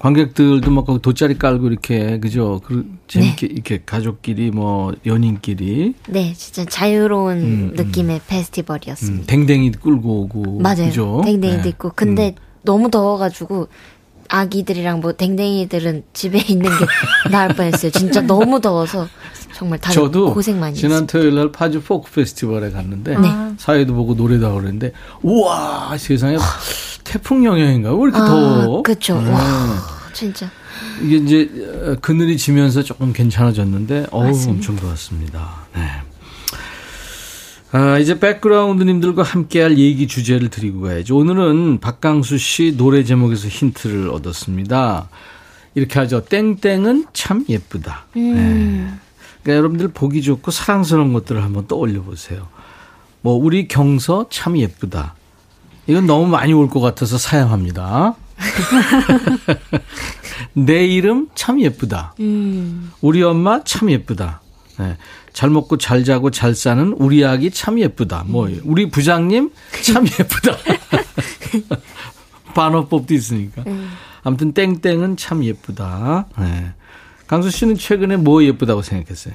관객들도 막 돗자리 깔고 이렇게 그죠? 그 재밌게 네. 이렇게 가족끼리 뭐 연인끼리 네 진짜 자유로운 음, 느낌의 음, 페스티벌이었습니다. 댕댕이 끌고 오고 맞아요. 그죠? 댕댕이도 네. 있고 근데 너무 더워가지고 아기들이랑 뭐 댕댕이들은 집에 있는 게 나을 뻔했어요. 진짜 너무 더워서 정말 다들 저도 고생 많이 지난 했어요. 토요일 날 파주 포크 페스티벌에 갔는데 네. 사회도 보고 노래도 하고 그랬는데 우와 세상에 태풍 영향인가 왜 이렇게 아, 더워? 그쵸. 네. 와 진짜 이게 이제 어, 그늘이 지면서 조금 괜찮아졌는데 어우. 엄청 좋았습니다. 네. 아, 이제 백그라운드님들과 함께할 얘기 주제를 드리고 가야죠. 오늘은 박강수 씨 노래 제목에서 힌트를 얻었습니다. 이렇게 하죠. 땡땡은 참 예쁘다. 네. 그러니까 여러분들 보기 좋고 사랑스러운 것들을 한번 떠올려 보세요. 뭐 우리 경서 참 예쁘다. 이건 너무 많이 올 것 같아서 사양합니다. 내 이름 참 예쁘다. 음. 우리 엄마 참 예쁘다. 네. 잘 먹고 잘 자고 잘 사는 우리 아기 참 예쁘다. 뭐 우리 부장님 참 예쁘다. 반어법도 있으니까. 아무튼 땡땡은 참 예쁘다. 네. 강수 씨는 최근에 뭐 예쁘다고 생각했어요?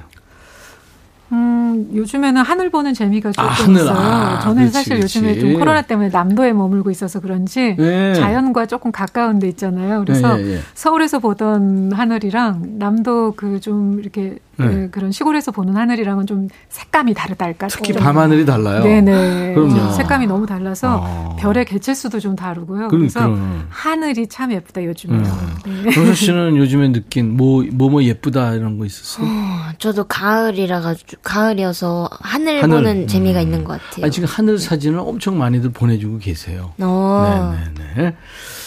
음, 요즘에는 하늘 보는 재미가 조금 아, 하늘. 있어요. 아, 저는 그렇지, 사실 그렇지. 요즘에 좀 코로나 때문에 남도에 머물고 있어서 그런지 네. 자연과 조금 가까운 데 있잖아요. 그래서 예, 예, 예. 서울에서 보던 하늘이랑 남도 그 좀 이렇게 네. 그 그런 시골에서 보는 하늘이랑은 좀 색감이 다르달까. 특히 좀. 밤하늘이 달라요. 네네. 그럼요. 좀 색감이 너무 달라서 어. 별의 개체수도 좀 다르고요. 그럼, 그래서 그럼. 하늘이 참 예쁘다 요즘에. 음. 네. 씨는 요즘에 느낀 뭐, 뭐, 뭐 예쁘다 이런 거 있었어요? 어, 저도 가을이라 가지고 가을이어서 하늘, 하늘. 보는 재미가 음. 있는 것 같아요. 아, 지금 하늘 사진을 엄청 많이들 보내주고 계세요. 어. 네네네.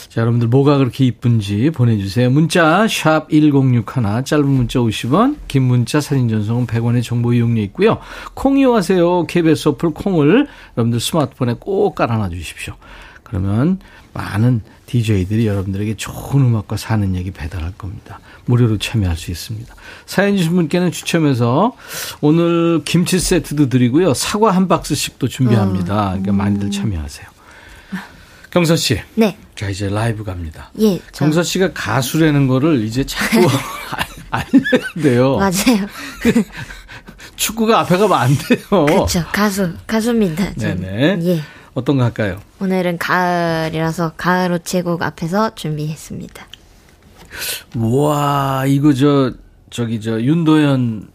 자, 여러분들 뭐가 그렇게 이쁜지 보내주세요. 문자 샵 1061, 짧은 문자 50원, 긴 문자 사진 전송은 100원의 정보 이용료 있고요. 콩 이용하세요. KBS 어플 콩을 여러분들 스마트폰에 꼭 깔아놔 주십시오. 그러면 많은 DJ들이 여러분들에게 좋은 음악과 사는 얘기 배달할 겁니다. 무료로 참여할 수 있습니다. 사연 주신 분께는 추첨해서 오늘 김치 세트도 드리고요. 사과 한 박스씩도 준비합니다. 그러니까 많이들 참여하세요. 경서 씨. 네. 자, 이제 라이브 갑니다. 예. 저- 정서 씨가 가수라는 거를 이제 자꾸 알- 알려야 돼요. 맞아요. 축구가 앞에 가면 안 돼요. 그렇죠. 가수 가수입니다. 저는. 네네. 예. 어떤 거 할까요? 오늘은 가을이라서 가을 우체국 앞에서 준비했습니다. 와, 이거 저, 저기 저, 윤도현이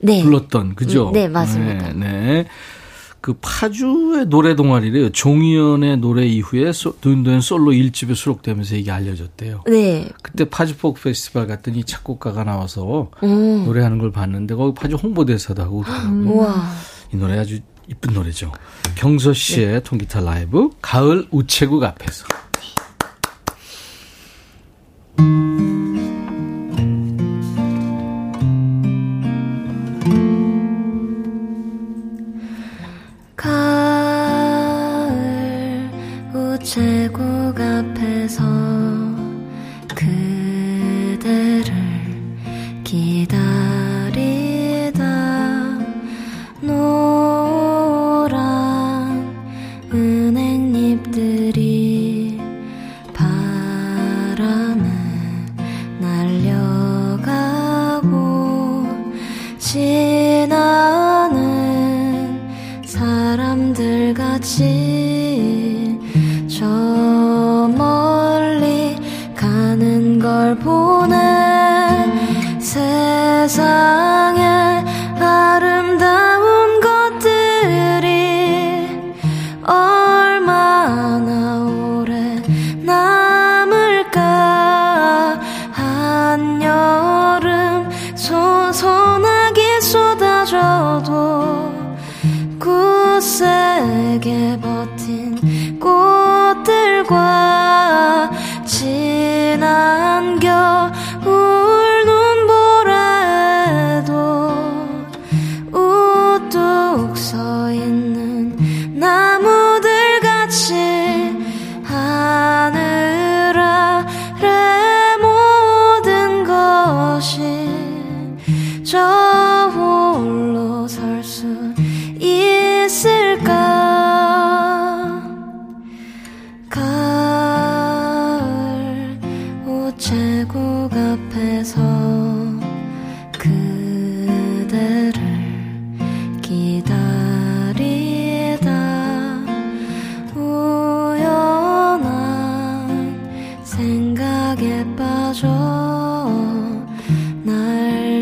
네. 불렀던, 그죠? 음, 네, 맞습니다. 네, 네. 그 파주의 노래 동아리래요. 종이연의 노래 이후에 소, 윤도현 솔로 1집에 수록되면서 이게 알려졌대요. 네. 그때 파주 포크 페스티벌 갔더니 작곡가가 나와서 음. 노래하는 걸 봤는데 거기 파주 홍보대사도 하고 그러더라고요. 우와. 이 노래 아주 이쁜 노래죠. 경서 씨의 통기타 라이브 가을 우체국 앞에서.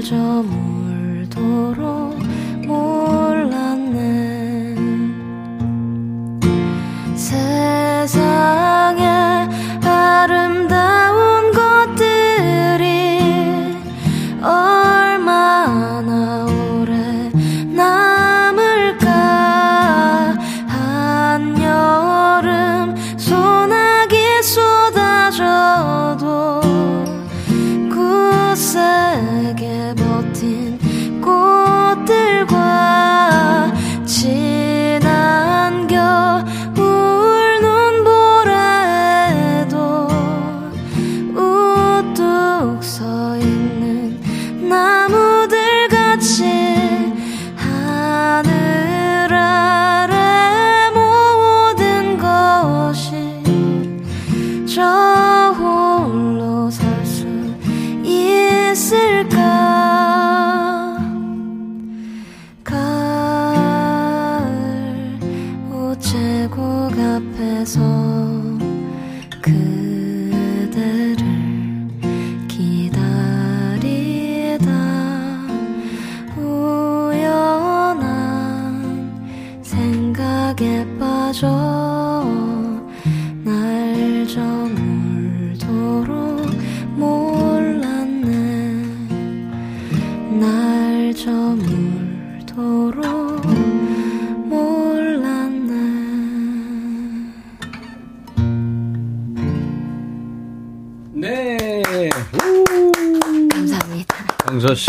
저물도록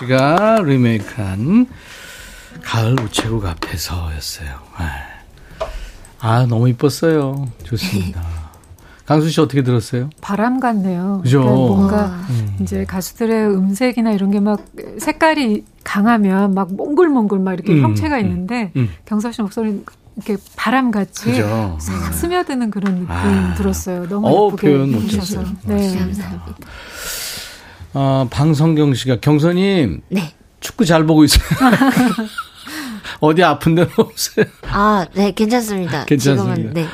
씨가 리메이크한 가을 우체국 앞에서였어요. 아, 아, 너무 이뻤어요. 좋습니다. 강수 씨 어떻게 들었어요? 바람 같네요. 그죠? 그러니까 뭔가 음. 이제 가수들의 음색이나 이런 게 막 색깔이 강하면 막 몽글몽글 막 이렇게 음, 형체가 음, 있는데 음. 경서 씨 목소리는 이렇게 바람같이 그죠? 싹 스며드는 그런 느낌 아. 들었어요. 너무 어우, 예쁘게 표현 해주셔서. 네. 감사합니다. 어, 방성경 씨가 경선님 네. 축구 잘 보고 있어요. 어디 아픈 데는 없어요. 아, 네, 괜찮습니다. 괜찮습니다. 지금은, 네.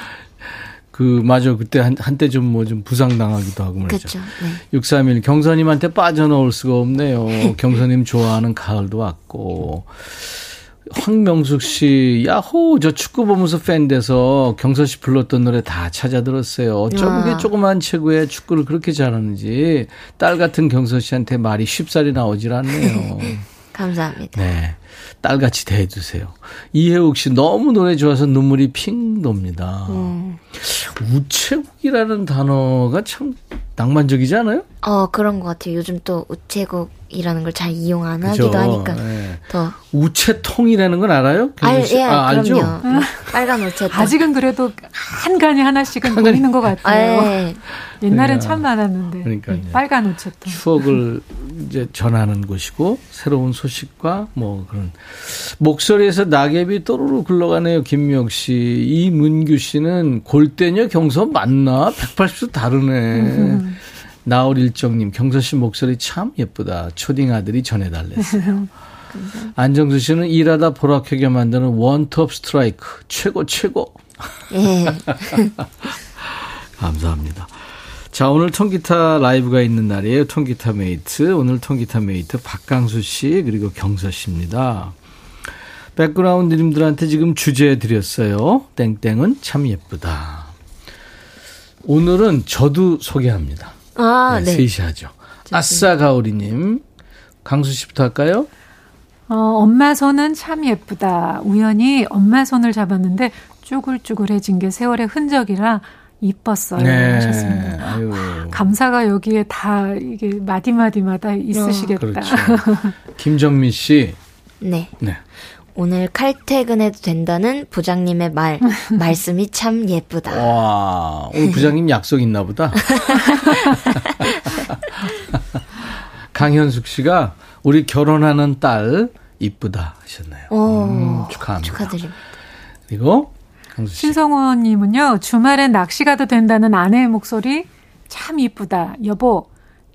그, 맞아. 그때 한, 한때 좀 뭐좀 부상당하기도 하고 말이죠. 그렇죠. 네. 631 경선님한테 빠져나올 수가 없네요. 경선님 좋아하는 가을도 왔고. 황명숙 씨, 야호! 저 축구 보면서 팬 돼서 경선 씨 불렀던 노래 다 찾아 들었어요. 어쩜 이게 아. 조그만 체구에 축구를 그렇게 잘하는지 딸 같은 경선 씨한테 말이 쉽사리 나오질 않네요. 감사합니다. 네. 딸같이 대해주세요. 이혜욱 씨, 너무 노래 좋아서 눈물이 핑 돕니다. 음. 우체국이라는 단어가 참 낭만적이지 않아요? 어, 그런 것 같아요. 요즘 또 우체국이라는 걸 잘 이용 안 그죠? 하기도 하니까 네. 더. 우체통이라는 건 알아요? 알, 씨? 예, 아, 알죠? 막 빨간 우체통. 아직은 그래도 한간에 하나씩은 한간에- 보이는 것 같아요. 예. 옛날엔 그러니까. 참 많았는데. 그러니까요. 네, 빨간 우체통. 추억을 이제 전하는 곳이고 새로운 소식과 뭐 그런 목소리에서 낙엽이 또르르 굴러가네요. 김미영 씨, 이문규 씨는 골 대녀 경서 맞나? 180도 다르네. 나올 일정님, 경서 씨 목소리 참 예쁘다. 초딩 아들이 전해달랬어요. 안정수 씨는 일하다 보라켜게 만드는 원톱 스트라이크 최고 최고. 예. 감사합니다. 자, 오늘 통기타 라이브가 있는 날이에요. 통기타 mate. 오늘 통기타 mate 박강수 씨, 그리고 경서 씨입니다. 백그라운드님들한테 지금 주제 드렸어요. 땡땡은 참 예쁘다. 오늘은 저도 소개합니다. 아, 네, 네. 셋이 하죠. 아싸 가오리님. 강수 씨부터 할까요? 어, 엄마 손은 참 예쁘다. 우연히 엄마 손을 잡았는데 쭈글쭈글해진 게 세월의 흔적이라 이뻤어요. 하셨습니다. 아유. 감사가 여기에 다 이게 마디마디마다 있으시겠다. 그렇죠. 김정민 씨. 네. 네. 오늘 칼퇴근해도 된다는 부장님의 말, 말씀이 참 예쁘다. 와, 오늘 부장님 약속 있나 보다. 강현숙 씨가 우리 결혼하는 딸 이쁘다 하셨나요? 오, 음, 축하합니다. 축하드립니다. 그리고 강수 씨. 신성호님은요, 주말엔 낚시 가도 된다는 아내의 목소리 참 이쁘다. 여보,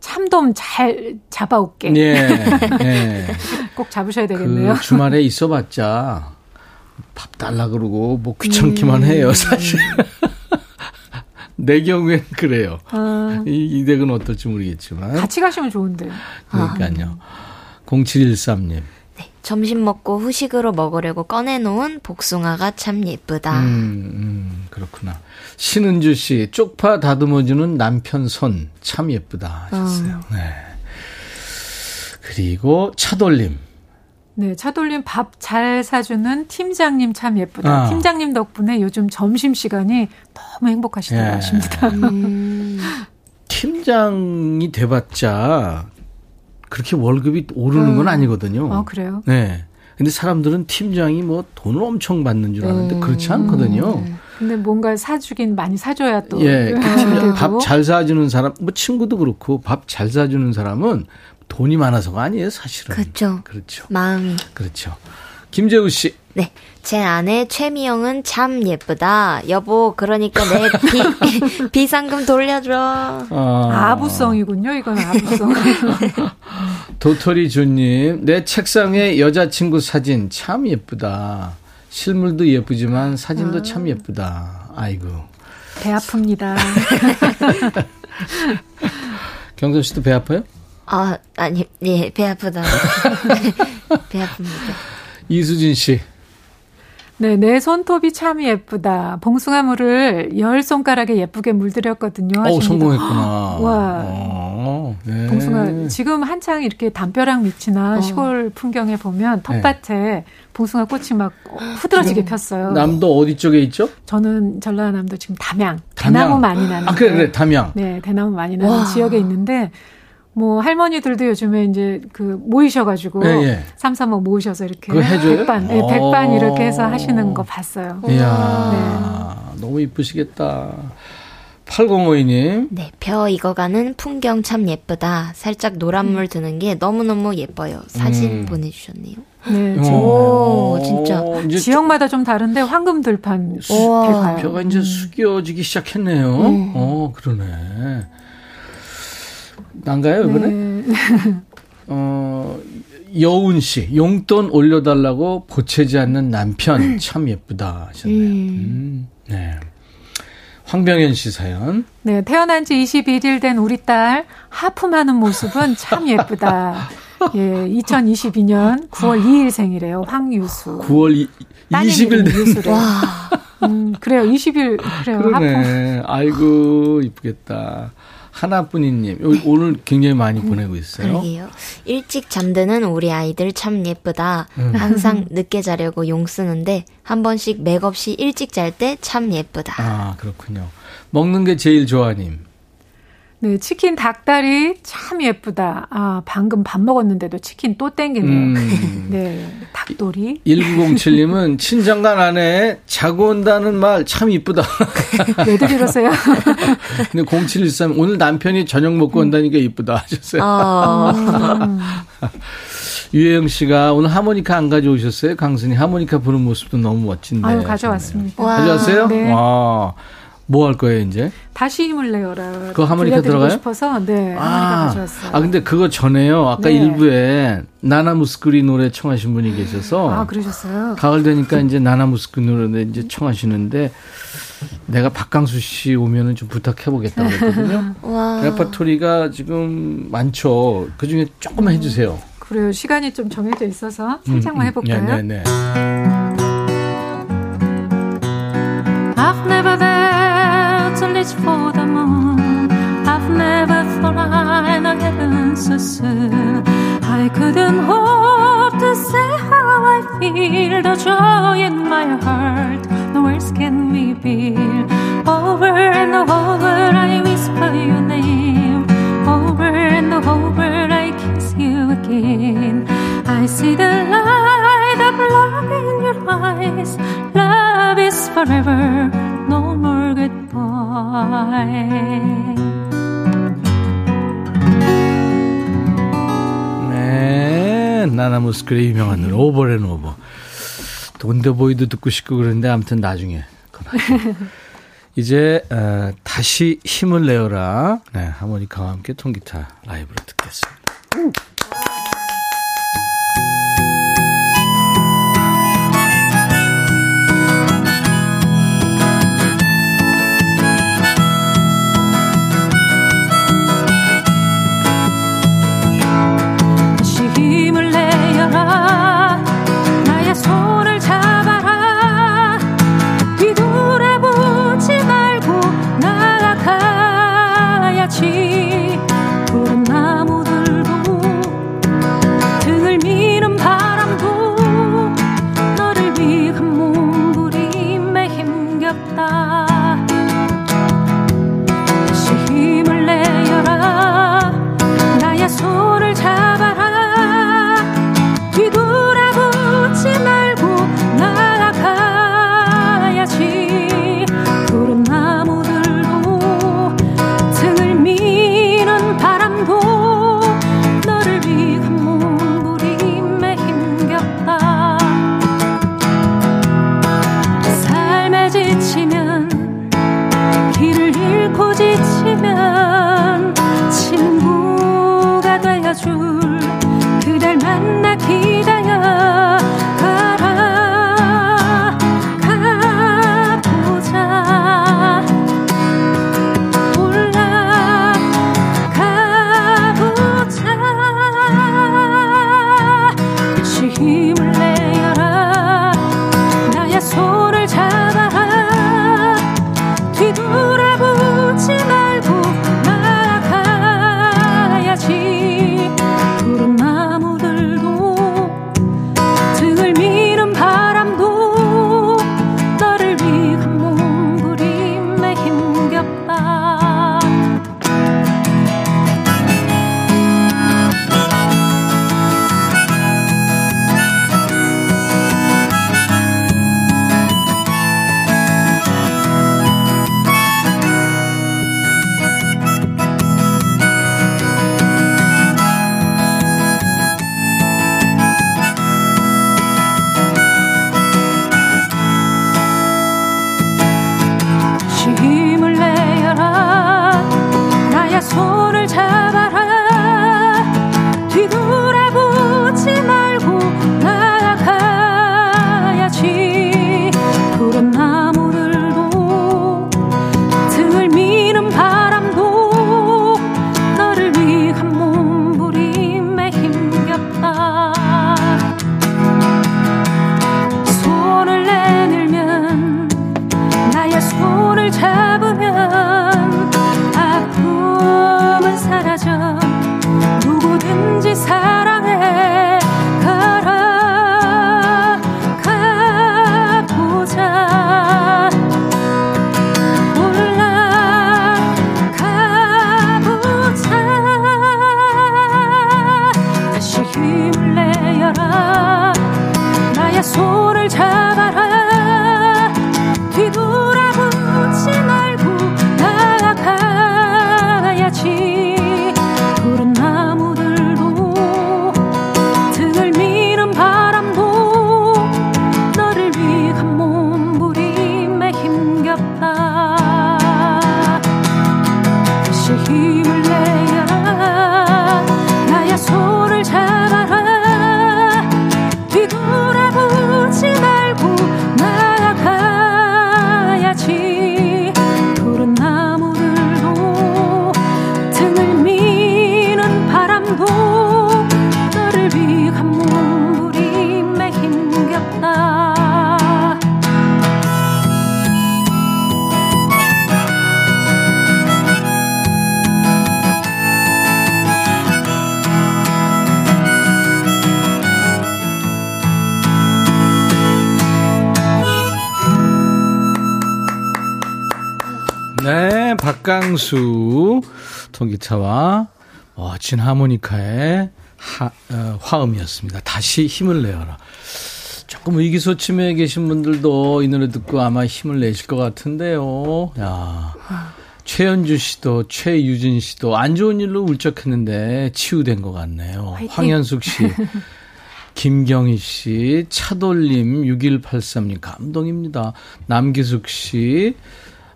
참돔 잘 잡아올게. 예, 예. 꼭 잡으셔야 되겠네요. 그 주말에 있어봤자 밥 달라 그러고 뭐 귀찮기만 음. 해요, 사실. 내 경우엔 그래요. 아, 이, 이 댁은 어떨지 모르겠지만. 같이 가시면 좋은데. 그러니까요. 0713님. 네, 점심 먹고 후식으로 먹으려고 꺼내놓은 복숭아가 참 예쁘다. 음, 음, 그렇구나. 신은주 씨, 쪽파 다듬어주는 남편 손, 참 예쁘다 하셨어요. 네. 그리고 차돌림. 네, 차돌림 밥 잘 사주는 팀장님 참 예쁘다. 아. 팀장님 덕분에 요즘 점심 시간이 너무 행복하시다고 예. 하십니다. 음, 팀장이 돼봤자 그렇게 월급이 오르는 건 아니거든요. 아, 그래요? 네. 근데 사람들은 팀장이 뭐 돈을 엄청 받는 줄 아는데 음. 그렇지 않거든요. 근데 뭔가 사주긴 많이 사줘야 또. 예, 그 되고. 팀장 밥잘 사주는 사람, 뭐 친구도 그렇고 밥 잘 사주는 사람은 돈이 많아서가 아니에요, 사실은. 그렇죠. 그렇죠. 마음이. 그렇죠. 김재우 씨. 네. 제 아내 최미영은 참 예쁘다. 여보, 그러니까 내 비, 비상금 돌려줘. 아, 아부성이군요. 이건 아부성. 도토리 주님, 내 책상에 여자친구 사진 참 예쁘다. 실물도 예쁘지만 사진도 참 예쁘다. 아이고. 배 아픕니다. 경선 씨도 배 아파요? 아, 아니, 예, 배 아프다. 배 아픕니다. 이수진 씨. 네, 내 손톱이 참 예쁘다. 봉숭아 물을 열 손가락에 예쁘게 물들였거든요. 어. 성공했구나. 와. 어, 네. 봉숭아 지금 한창 이렇게 담벼락 밑이나 어. 시골 풍경에 보면 텃밭에 봉숭아 꽃이 막 후드러지게 폈어요. 남도 어디 쪽에 있죠? 저는 전라남도 지금 담양, 담양. 대나무 많이 나는 아, 그래, 그래, 담양. 네, 대나무 많이 나는 와. 지역에 있는데 뭐 할머니들도 요즘에 이제 그 모이셔가지고 예, 예. 삼삼오 모으셔서 이렇게? 백반, 네, 오. 백반 이렇게 해서 하시는 거 봤어요. 이야, 너무 이쁘시겠다. 8052님. 네, 벼 익어가는 풍경 참 예쁘다. 살짝 노란물 드는 게 너무너무 예뻐요. 사진 음. 보내주셨네요. 네, 어. 지금 오, 진짜. 이제 지역마다 좀 다른데 황금 들판. 벼가 이제 숙여지기 시작했네요. 음. 어, 그러네. 난가요, 이번에? 네. 어, 여운 씨, 용돈 올려달라고 보채지 않는 남편 참 예쁘다 하셨네요. 음, 네. 황병현 씨 사연. 네, 태어난 지 21일 된 우리 딸 하품하는 모습은 참 예쁘다. 예, 2022년 9월 2일 생이래요. 황유수. 9월 이, 따님 20일 이름이 된. 유수래요. 음, 그래요. 20일 그래요. 하품. 그러네. 아이고, 이쁘겠다. 하나뿐이님, 요- 오늘 굉장히 많이 보내고 있어요. 그러게요. 일찍 잠드는 우리 아이들 참 예쁘다. 음. 항상 늦게 자려고 용 쓰는데 한 번씩 맥없이 일찍 잘 때 참 예쁘다. 아, 그렇군요. 먹는 게 제일 좋아님. 네, 치킨 닭다리 참 예쁘다. 아, 방금 밥 먹었는데도 치킨 또 땡기네요. 음. 네, 닭도리. 1907님은 친정간 아내 자고 온다는 말 참 이쁘다. 왜들 이러세요? 근데 0713 오늘 남편이 저녁 먹고 온다니까 이쁘다 하셨어요. 어, 유혜영 씨가 오늘 하모니카 안 가져오셨어요? 강순이 하모니카 부는 모습도 너무 멋진데. 아유, 가져왔습니다. 와. 가져왔어요? 네. 와. 뭐 할 거예요, 이제? 다시 힘을 내어라. 그거 하모니카 들어가요? 싶어서 네, 하모니카 가져왔어요. 아, 근데 그거 전에요. 아까 네. 일부에 나나무스크리 노래 청하신 분이 계셔서. 아, 그러셨어요? 가을 되니까 이제 나나무스크리 노래 이제 청하시는데 내가 박강수 씨 오면은 좀 부탁해 보겠다고 했거든요. 와. 레퍼토리가 지금 많죠. 그 중에 조금 해주세요. 그래요. 시간이 좀 정해져 있어서 살짝만 해볼까요? 네, 네, 네. Never flown a heaven so soon. I couldn't hope to say how I feel, the joy in my heart. No words can reveal. Over and over, I whisper your name. Over and over, I kiss you again. I see the light of love in your eyes. Love is forever, no more goodbye. 네, 나나무스크리 유명한 노래 오버 앤 오버. 돈데보이도 듣고 싶고 그런데 아무튼 나중에. 이제 어, 다시 힘을 내어라. 네, 하모니카와 함께 통기타 라이브로 듣겠습니다. 박강수 통기차와 멋진 하모니카의 하, 어, 화음이었습니다. 다시 힘을 내어라. 조금 의기소침해 계신 분들도 이 노래 듣고 아마 힘을 내실 것 같은데요. 야. 최현주 씨도 최유진 씨도 안 좋은 일로 울적했는데 치유된 것 같네요. 화이팅. 황현숙 씨, 김경희 씨, 차돌림 6183님 감동입니다. 남기숙 씨,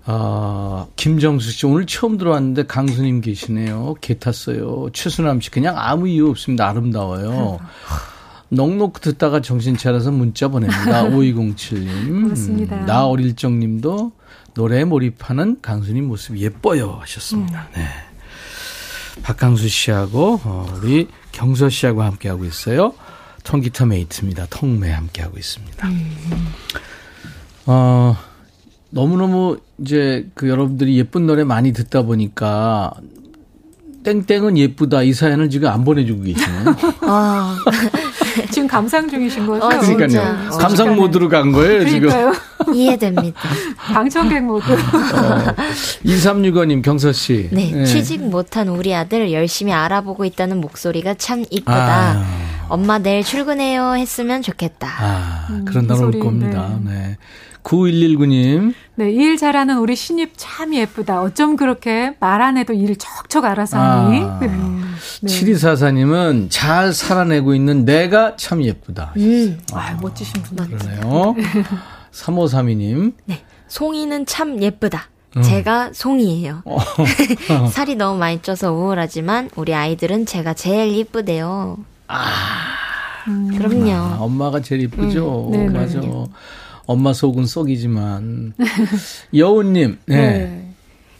어, 김정수 씨 오늘 처음 들어왔는데 강수님 계시네요. 개 탔어요. 최순남 씨 그냥 아무 이유 없습니다. 아름다워요. 넉넉 듣다가 정신 차려서 문자 보냅니다. 5207님. 고맙습니다. 음, 나 어릴 적님도 노래에 몰입하는 강수님 모습 예뻐요 하셨습니다. 네. 박강수 씨하고 어, 우리 경서 씨하고 함께하고 있어요. 통기타 메이트입니다. 통매 함께하고 있습니다. 어, 너무너무 이제 그 여러분들이 예쁜 노래 많이 듣다 보니까 땡땡은 예쁘다 이 사연을 지금 안 보내주고 계시네요. 아, 지금 감상 중이신 거죠? 어. 그러니까요. 어. 감상 모드로 간 거예요, 지금. 그러니까요. 이해됩니다. 방청객 모드. 2365님, 경서 씨. 네, 취직 못한 우리 아들 열심히 알아보고 있다는 목소리가 참 이쁘다. 아유. 엄마 내일 출근해요 했으면 좋겠다. 아, 음, 그런 이날올 소리, 겁니다. 네. 9119님. 네, 일 잘하는 우리 신입 참 예쁘다. 어쩜 그렇게 말 안 해도 일 척척 알아서 하니? 아. 네. 네. 7244님은 잘 살아내고 있는 내가 참 예쁘다. 음, 아, 멋지신 분. 그러네요. 3532님. 네. 송이는 참 예쁘다. 음. 제가 송이에요. 어. 살이 너무 많이 쪄서 우울하지만 우리 아이들은 제가 제일 이쁘대요. 그럼요. 아, 엄마가 제일 이쁘죠. 음, 네네. 맞아. 엄마 속은 썩이지만. 여우님, 네. 네.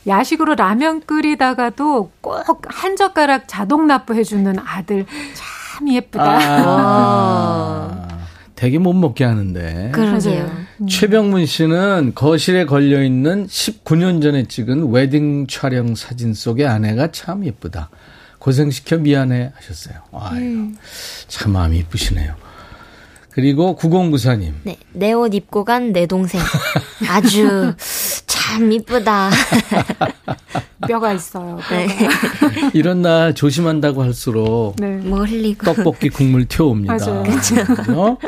야식으로 라면 끓이다가도 꼭 한 젓가락 자동 납부해주는 아들 참 예쁘다. 아, 되게 못 먹게 하는데. 그러게요. 최병문 씨는 거실에 걸려 있는 19년 전에 찍은 웨딩 촬영 사진 속의 아내가 참 예쁘다. 고생시켜 미안해 하셨어요. 아유, 참 마음이 이쁘시네요. 그리고 9094님. 네, 내 옷 입고 간 내 동생. 아주 참 이쁘다. 뼈가 있어요. 뼈가. 네. 이런 날 조심한다고 할수록 네. 뭐 흘리고. 떡볶이 국물 튀어옵니다. 맞아요. 그죠?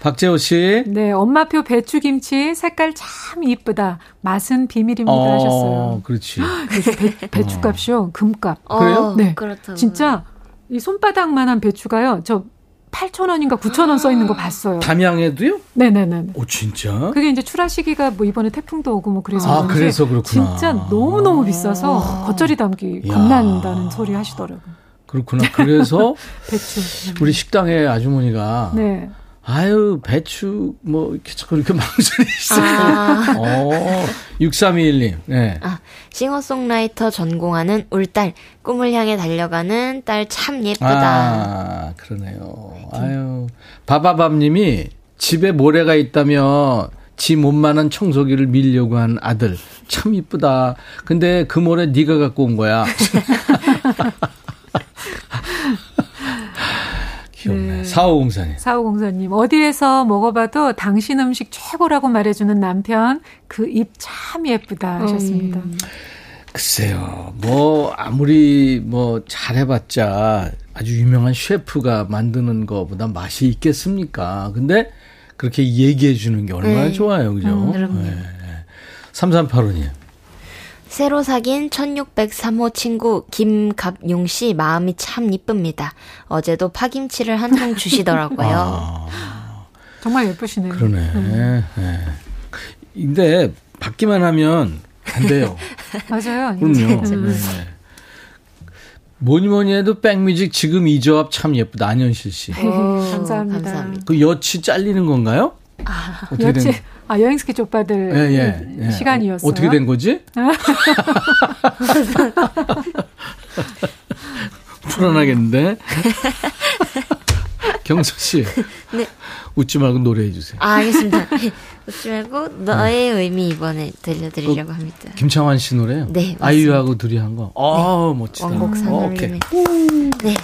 박재호 씨. 네, 엄마표 배추김치 색깔 참 이쁘다. 맛은 비밀입니다 하셨어요. 그렇지. 배, 배추값이요, 금값. 그래요? 네. 그렇다고. 진짜 이 손바닥만한 배추가요. 저 8,000원인가 9,000원 써 있는 거 봤어요. 담양에도요? 네네네. 오, 진짜? 그게 이제 출하 시기가 뭐 이번에 태풍도 오고 뭐 그래서 아, 그런지 그래서 그렇구나. 진짜 너무너무 비싸서 겉절이 담기. 겁난다는 소리 하시더라고요. 그렇구나. 그래서 배추. 우리 식당에 아주머니가 네. 아유, 배추, 뭐, 이렇게 자꾸 이렇게 망설이시어요. 아. 어, 6321님, 네. 아, 싱어송라이터 전공하는 울딸, 꿈을 향해 달려가는 딸 참 예쁘다. 아, 그러네요. 아유. 바바밤 님이 집에 모래가 있다며 지 몸만한 청소기를 밀려고 한 아들. 참 이쁘다. 근데 그 모래 네가 갖고 온 거야. 귀엽네. 네. 4504님. 사오공사님 어디에서 먹어봐도 당신 음식 최고라고 말해주는 남편 그 입 참 예쁘다 하셨습니다. 글쎄요, 뭐, 아무리 뭐 잘해봤자 아주 유명한 셰프가 만드는 것보다 맛이 있겠습니까? 근데 그렇게 얘기해 주는 게 얼마나 네. 좋아요. 그죠? 음, 그럼요. 네. 3385님. 새로 사귄 1603호 친구 김갑용 씨 마음이 참 이쁩니다. 어제도 파김치를 한 통 주시더라고요. 아, 정말 예쁘시네요. 그러네. 네. 근데 받기만 하면 안 돼요. 맞아요. 그럼요. 음. 네. 뭐니 뭐니 해도 백뮤직 지금 이 조합 참 예쁘다. 안현실 씨. 네, 감사합니다. 감사합니다. 그 여치 잘리는 건가요? 어떻게 된 여치, 아, 여행 스케치 오빠들 예, 예, 예. 시간이었어요. 어떻게 된 거지? 불안하겠는데? 경서 씨. 네. 웃지 말고 노래해 주세요. 아, 알겠습니다. 웃지 말고 너의 의미 이번에 들려드리려고 합니다. 김창완 씨 노래요? 네, 맞습니다. 아이유하고 둘이 한 거. 아, 멋지다. 원곡 어, 오케이. 산울림의 네.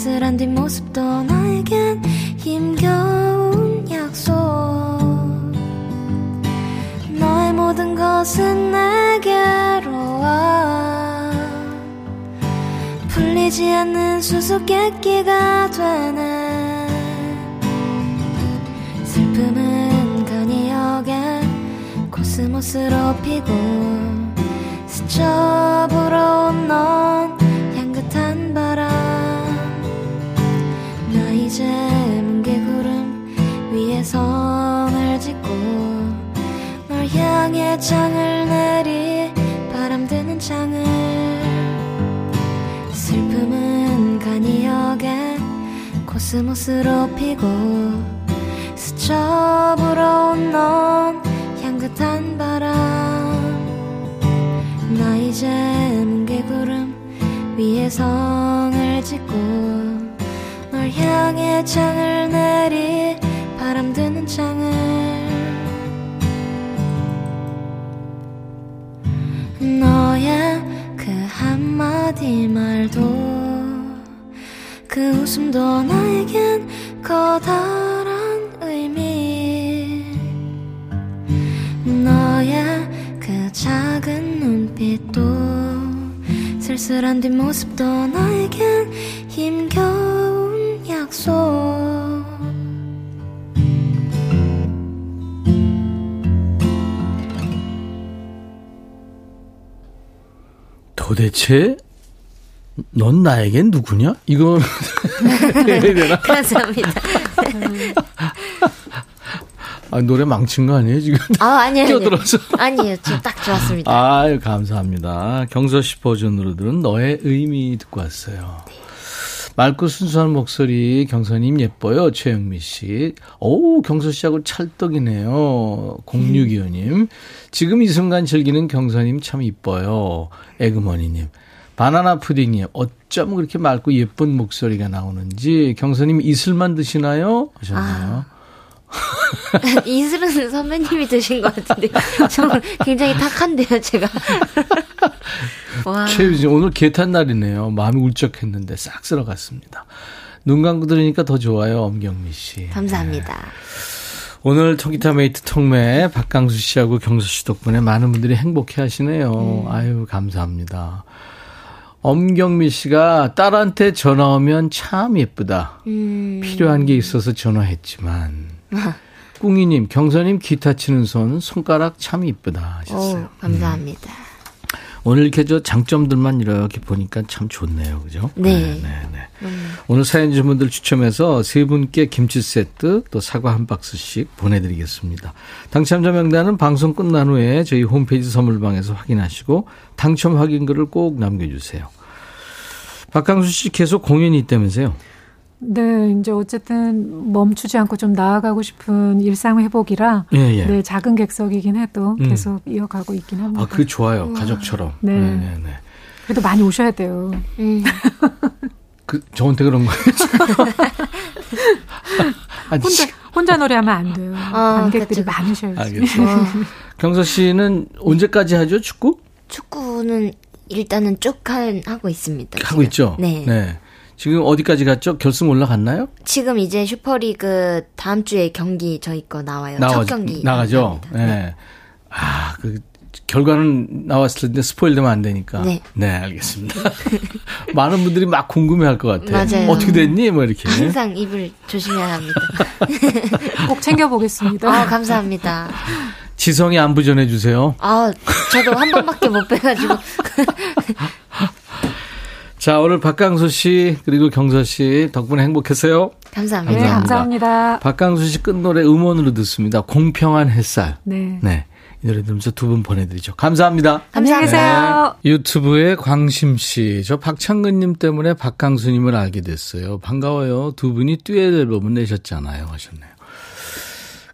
쓸쓸한 뒷모습도 나에겐 힘겨운 약속. 너의 모든 것은 내게로 와. 풀리지 않는 수수께끼가 되네. 슬픔은 그니역에 코스모스로 피고 스쳐 불어온 넌 향긋한 바람 성을 짓고 널 향해 창을 내리 바람 드는 창을 슬픔은 간이 역에 코스모스로 피고 스쳐 불어온 넌 향긋한 바람. 나 이제 뭉게구름 위에 성을 짓고 널 향해 창을 내리 바람 드는 창을. 너의 그 한마디 말도 그 웃음도 나에겐 커다란 의미. 너의 그 작은 눈빛도 쓸쓸한 뒷모습도 나에겐 힘겨운 약속 도대체 넌 나에겐 누구냐? 되나? 감사합니다. 아, 노래 망친 거 아니에요, 지금? 아, 아니에요. 아니에요. 끼어들어서. 아니에요. 지금 딱 좋았습니다. 아유, 감사합니다. 경서 씨 버전으로 들은 너의 의미 듣고 왔어요. 맑고 순수한 목소리 경서님 예뻐요. 최영미 씨. 오, 경서 씨하고 찰떡이네요. 0625님. 지금 이 순간 즐기는 경서님 참 이뻐요. 에그머니님. 바나나 푸딩님. 어쩜 그렇게 맑고 예쁜 목소리가 나오는지. 경서님 이슬만 드시나요? 하셨네요. 이슬은 선배님이 드신 것 같은데. 저 굉장히 탁한데요, 제가. 와. 최유진 오늘 계탄 날이네요. 마음이 울적했는데 싹 쓸어갔습니다. 눈 감고 들으니까 더 좋아요, 엄경미 씨. 감사합니다. 오늘 통기타 mate 통매 박강수 씨하고 경서 씨 덕분에 많은 분들이 행복해 하시네요. 아유, 감사합니다. 엄경미 씨가 딸한테 전화 오면 참 예쁘다. 음. 필요한 게 있어서 전화했지만. 꿍이님, 경서님 기타 치는 손, 손가락 참 이쁘다 하셨어요. 오, 감사합니다. 오늘 이렇게 저 장점들만 이렇게 보니까 참 좋네요. 그죠? 네. 네. 오늘 사연 주신 분들 추첨해서 세 분께 김치 세트 또 사과 한 박스씩 보내드리겠습니다. 당첨자 명단은 방송 끝난 후에 저희 홈페이지 선물방에서 확인하시고 당첨 확인글을 꼭 남겨주세요. 박강수 씨 계속 공연이 있다면서요? 네, 이제 어쨌든 멈추지 않고 좀 나아가고 싶은 일상 회복이라 예, 예. 네, 작은 객석이긴 해도 음. 계속 이어가고 있긴 합니다. 아, 그게 좋아요. 가족처럼. 네. 네, 네, 네. 그래도 많이 오셔야 돼요. 음. 그, 저한테 그런 거예요? 아니, 혼자 혼자 노래하면 안 돼요. 아, 관객들이 그쵸. 많으셔야지. 알겠어요. 와. 경서 씨는 언제까지 하죠, 축구? 축구는 일단은 쭉 한- 하고 있습니다. 하고 지금. 있죠? 네. 지금 어디까지 갔죠? 결승 올라갔나요? 지금 이제 슈퍼리그 다음 주에 경기 저희 거 나와요. 첫 경기 나가죠? 나갑니다. 네. 아, 그, 결과는 나왔을 텐데 스포일 되면 안 되니까. 네. 알겠습니다. 많은 분들이 막 궁금해 할 것 같아요. 맞아요. 어떻게 됐니? 뭐 이렇게. 항상 입을 조심해야 합니다. 꼭 챙겨보겠습니다. 아, 감사합니다. 지성이 안부 전해주세요. 아, 저도 한 번밖에 못 빼가지고. 자, 오늘 박강수 씨, 그리고 경서 씨 덕분에 행복했어요. 감사합니다. 네, 감사합니다. 박강수 씨 끝노래 음원으로 듣습니다. 공평한 햇살. 네. 네. 이 노래 들으면서 두 분 보내드리죠. 감사합니다. 안녕히 계세요. 유튜브에 광심 씨, 저 박창근 님 때문에 박강수 님을 알게 됐어요. 반가워요. 두 분이 듀엣 앨범을 내셨잖아요. 하셨네요.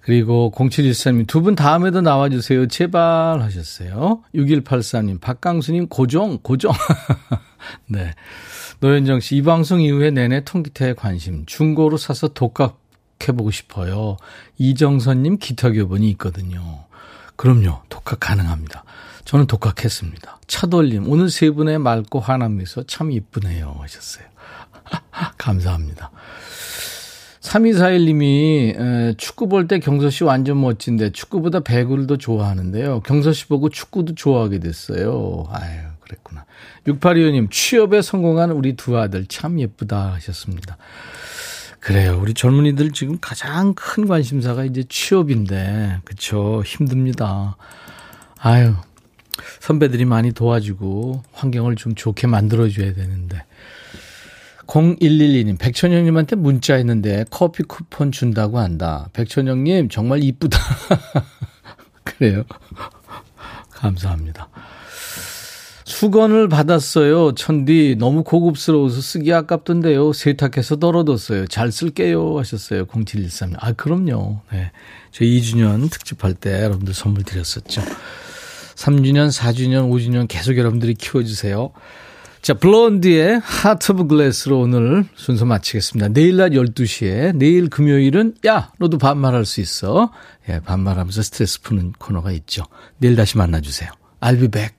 그리고 0713님, 두 분 다음에도 나와주세요. 제발 하셨어요. 6183님, 박강수님 고정, 고정. 네. 노현정 씨, 이 방송 이후에 내내 통기타에 관심, 중고로 사서 독학해보고 싶어요. 이정선님 기타 교본이 있거든요. 그럼요. 독학 가능합니다. 저는 독학했습니다. 차돌림, 오늘 세 분의 맑고 환한 미소 참 이쁘네요. 하셨어요. 감사합니다. 3241님이 축구 볼 때 경서 씨 완전 멋진데 축구보다 배구를 더 좋아하는데요. 경서 씨 보고 축구도 좋아하게 됐어요. 아유, 그랬구나. 6825님, 취업에 성공한 우리 두 아들 참 예쁘다 하셨습니다. 그래요. 우리 젊은이들 지금 가장 큰 관심사가 이제 취업인데, 그쵸. 힘듭니다. 아유, 선배들이 많이 도와주고 환경을 좀 좋게 만들어줘야 되는데. 0112님, 백천영님한테 문자 했는데 커피 쿠폰 준다고 한다. 백천영님, 정말 이쁘다. 그래요. 감사합니다. 수건을 받았어요. 천디, 너무 고급스러워서 쓰기 아깝던데요. 세탁해서 널어뒀어요. 잘 쓸게요. 하셨어요. 0713. 아, 그럼요. 네. 저희 2주년 특집할 때 여러분들 선물 드렸었죠. 3주년, 4주년, 5주년 계속 여러분들이 키워주세요. 자, 블론디의 Heart of Glass로 오늘 순서 마치겠습니다. 내일 낮 12시에, 내일 금요일은, 야, 너도 반말할 수 있어. 예, 반말하면서 스트레스 푸는 코너가 있죠. 내일 다시 만나주세요. I'll be back.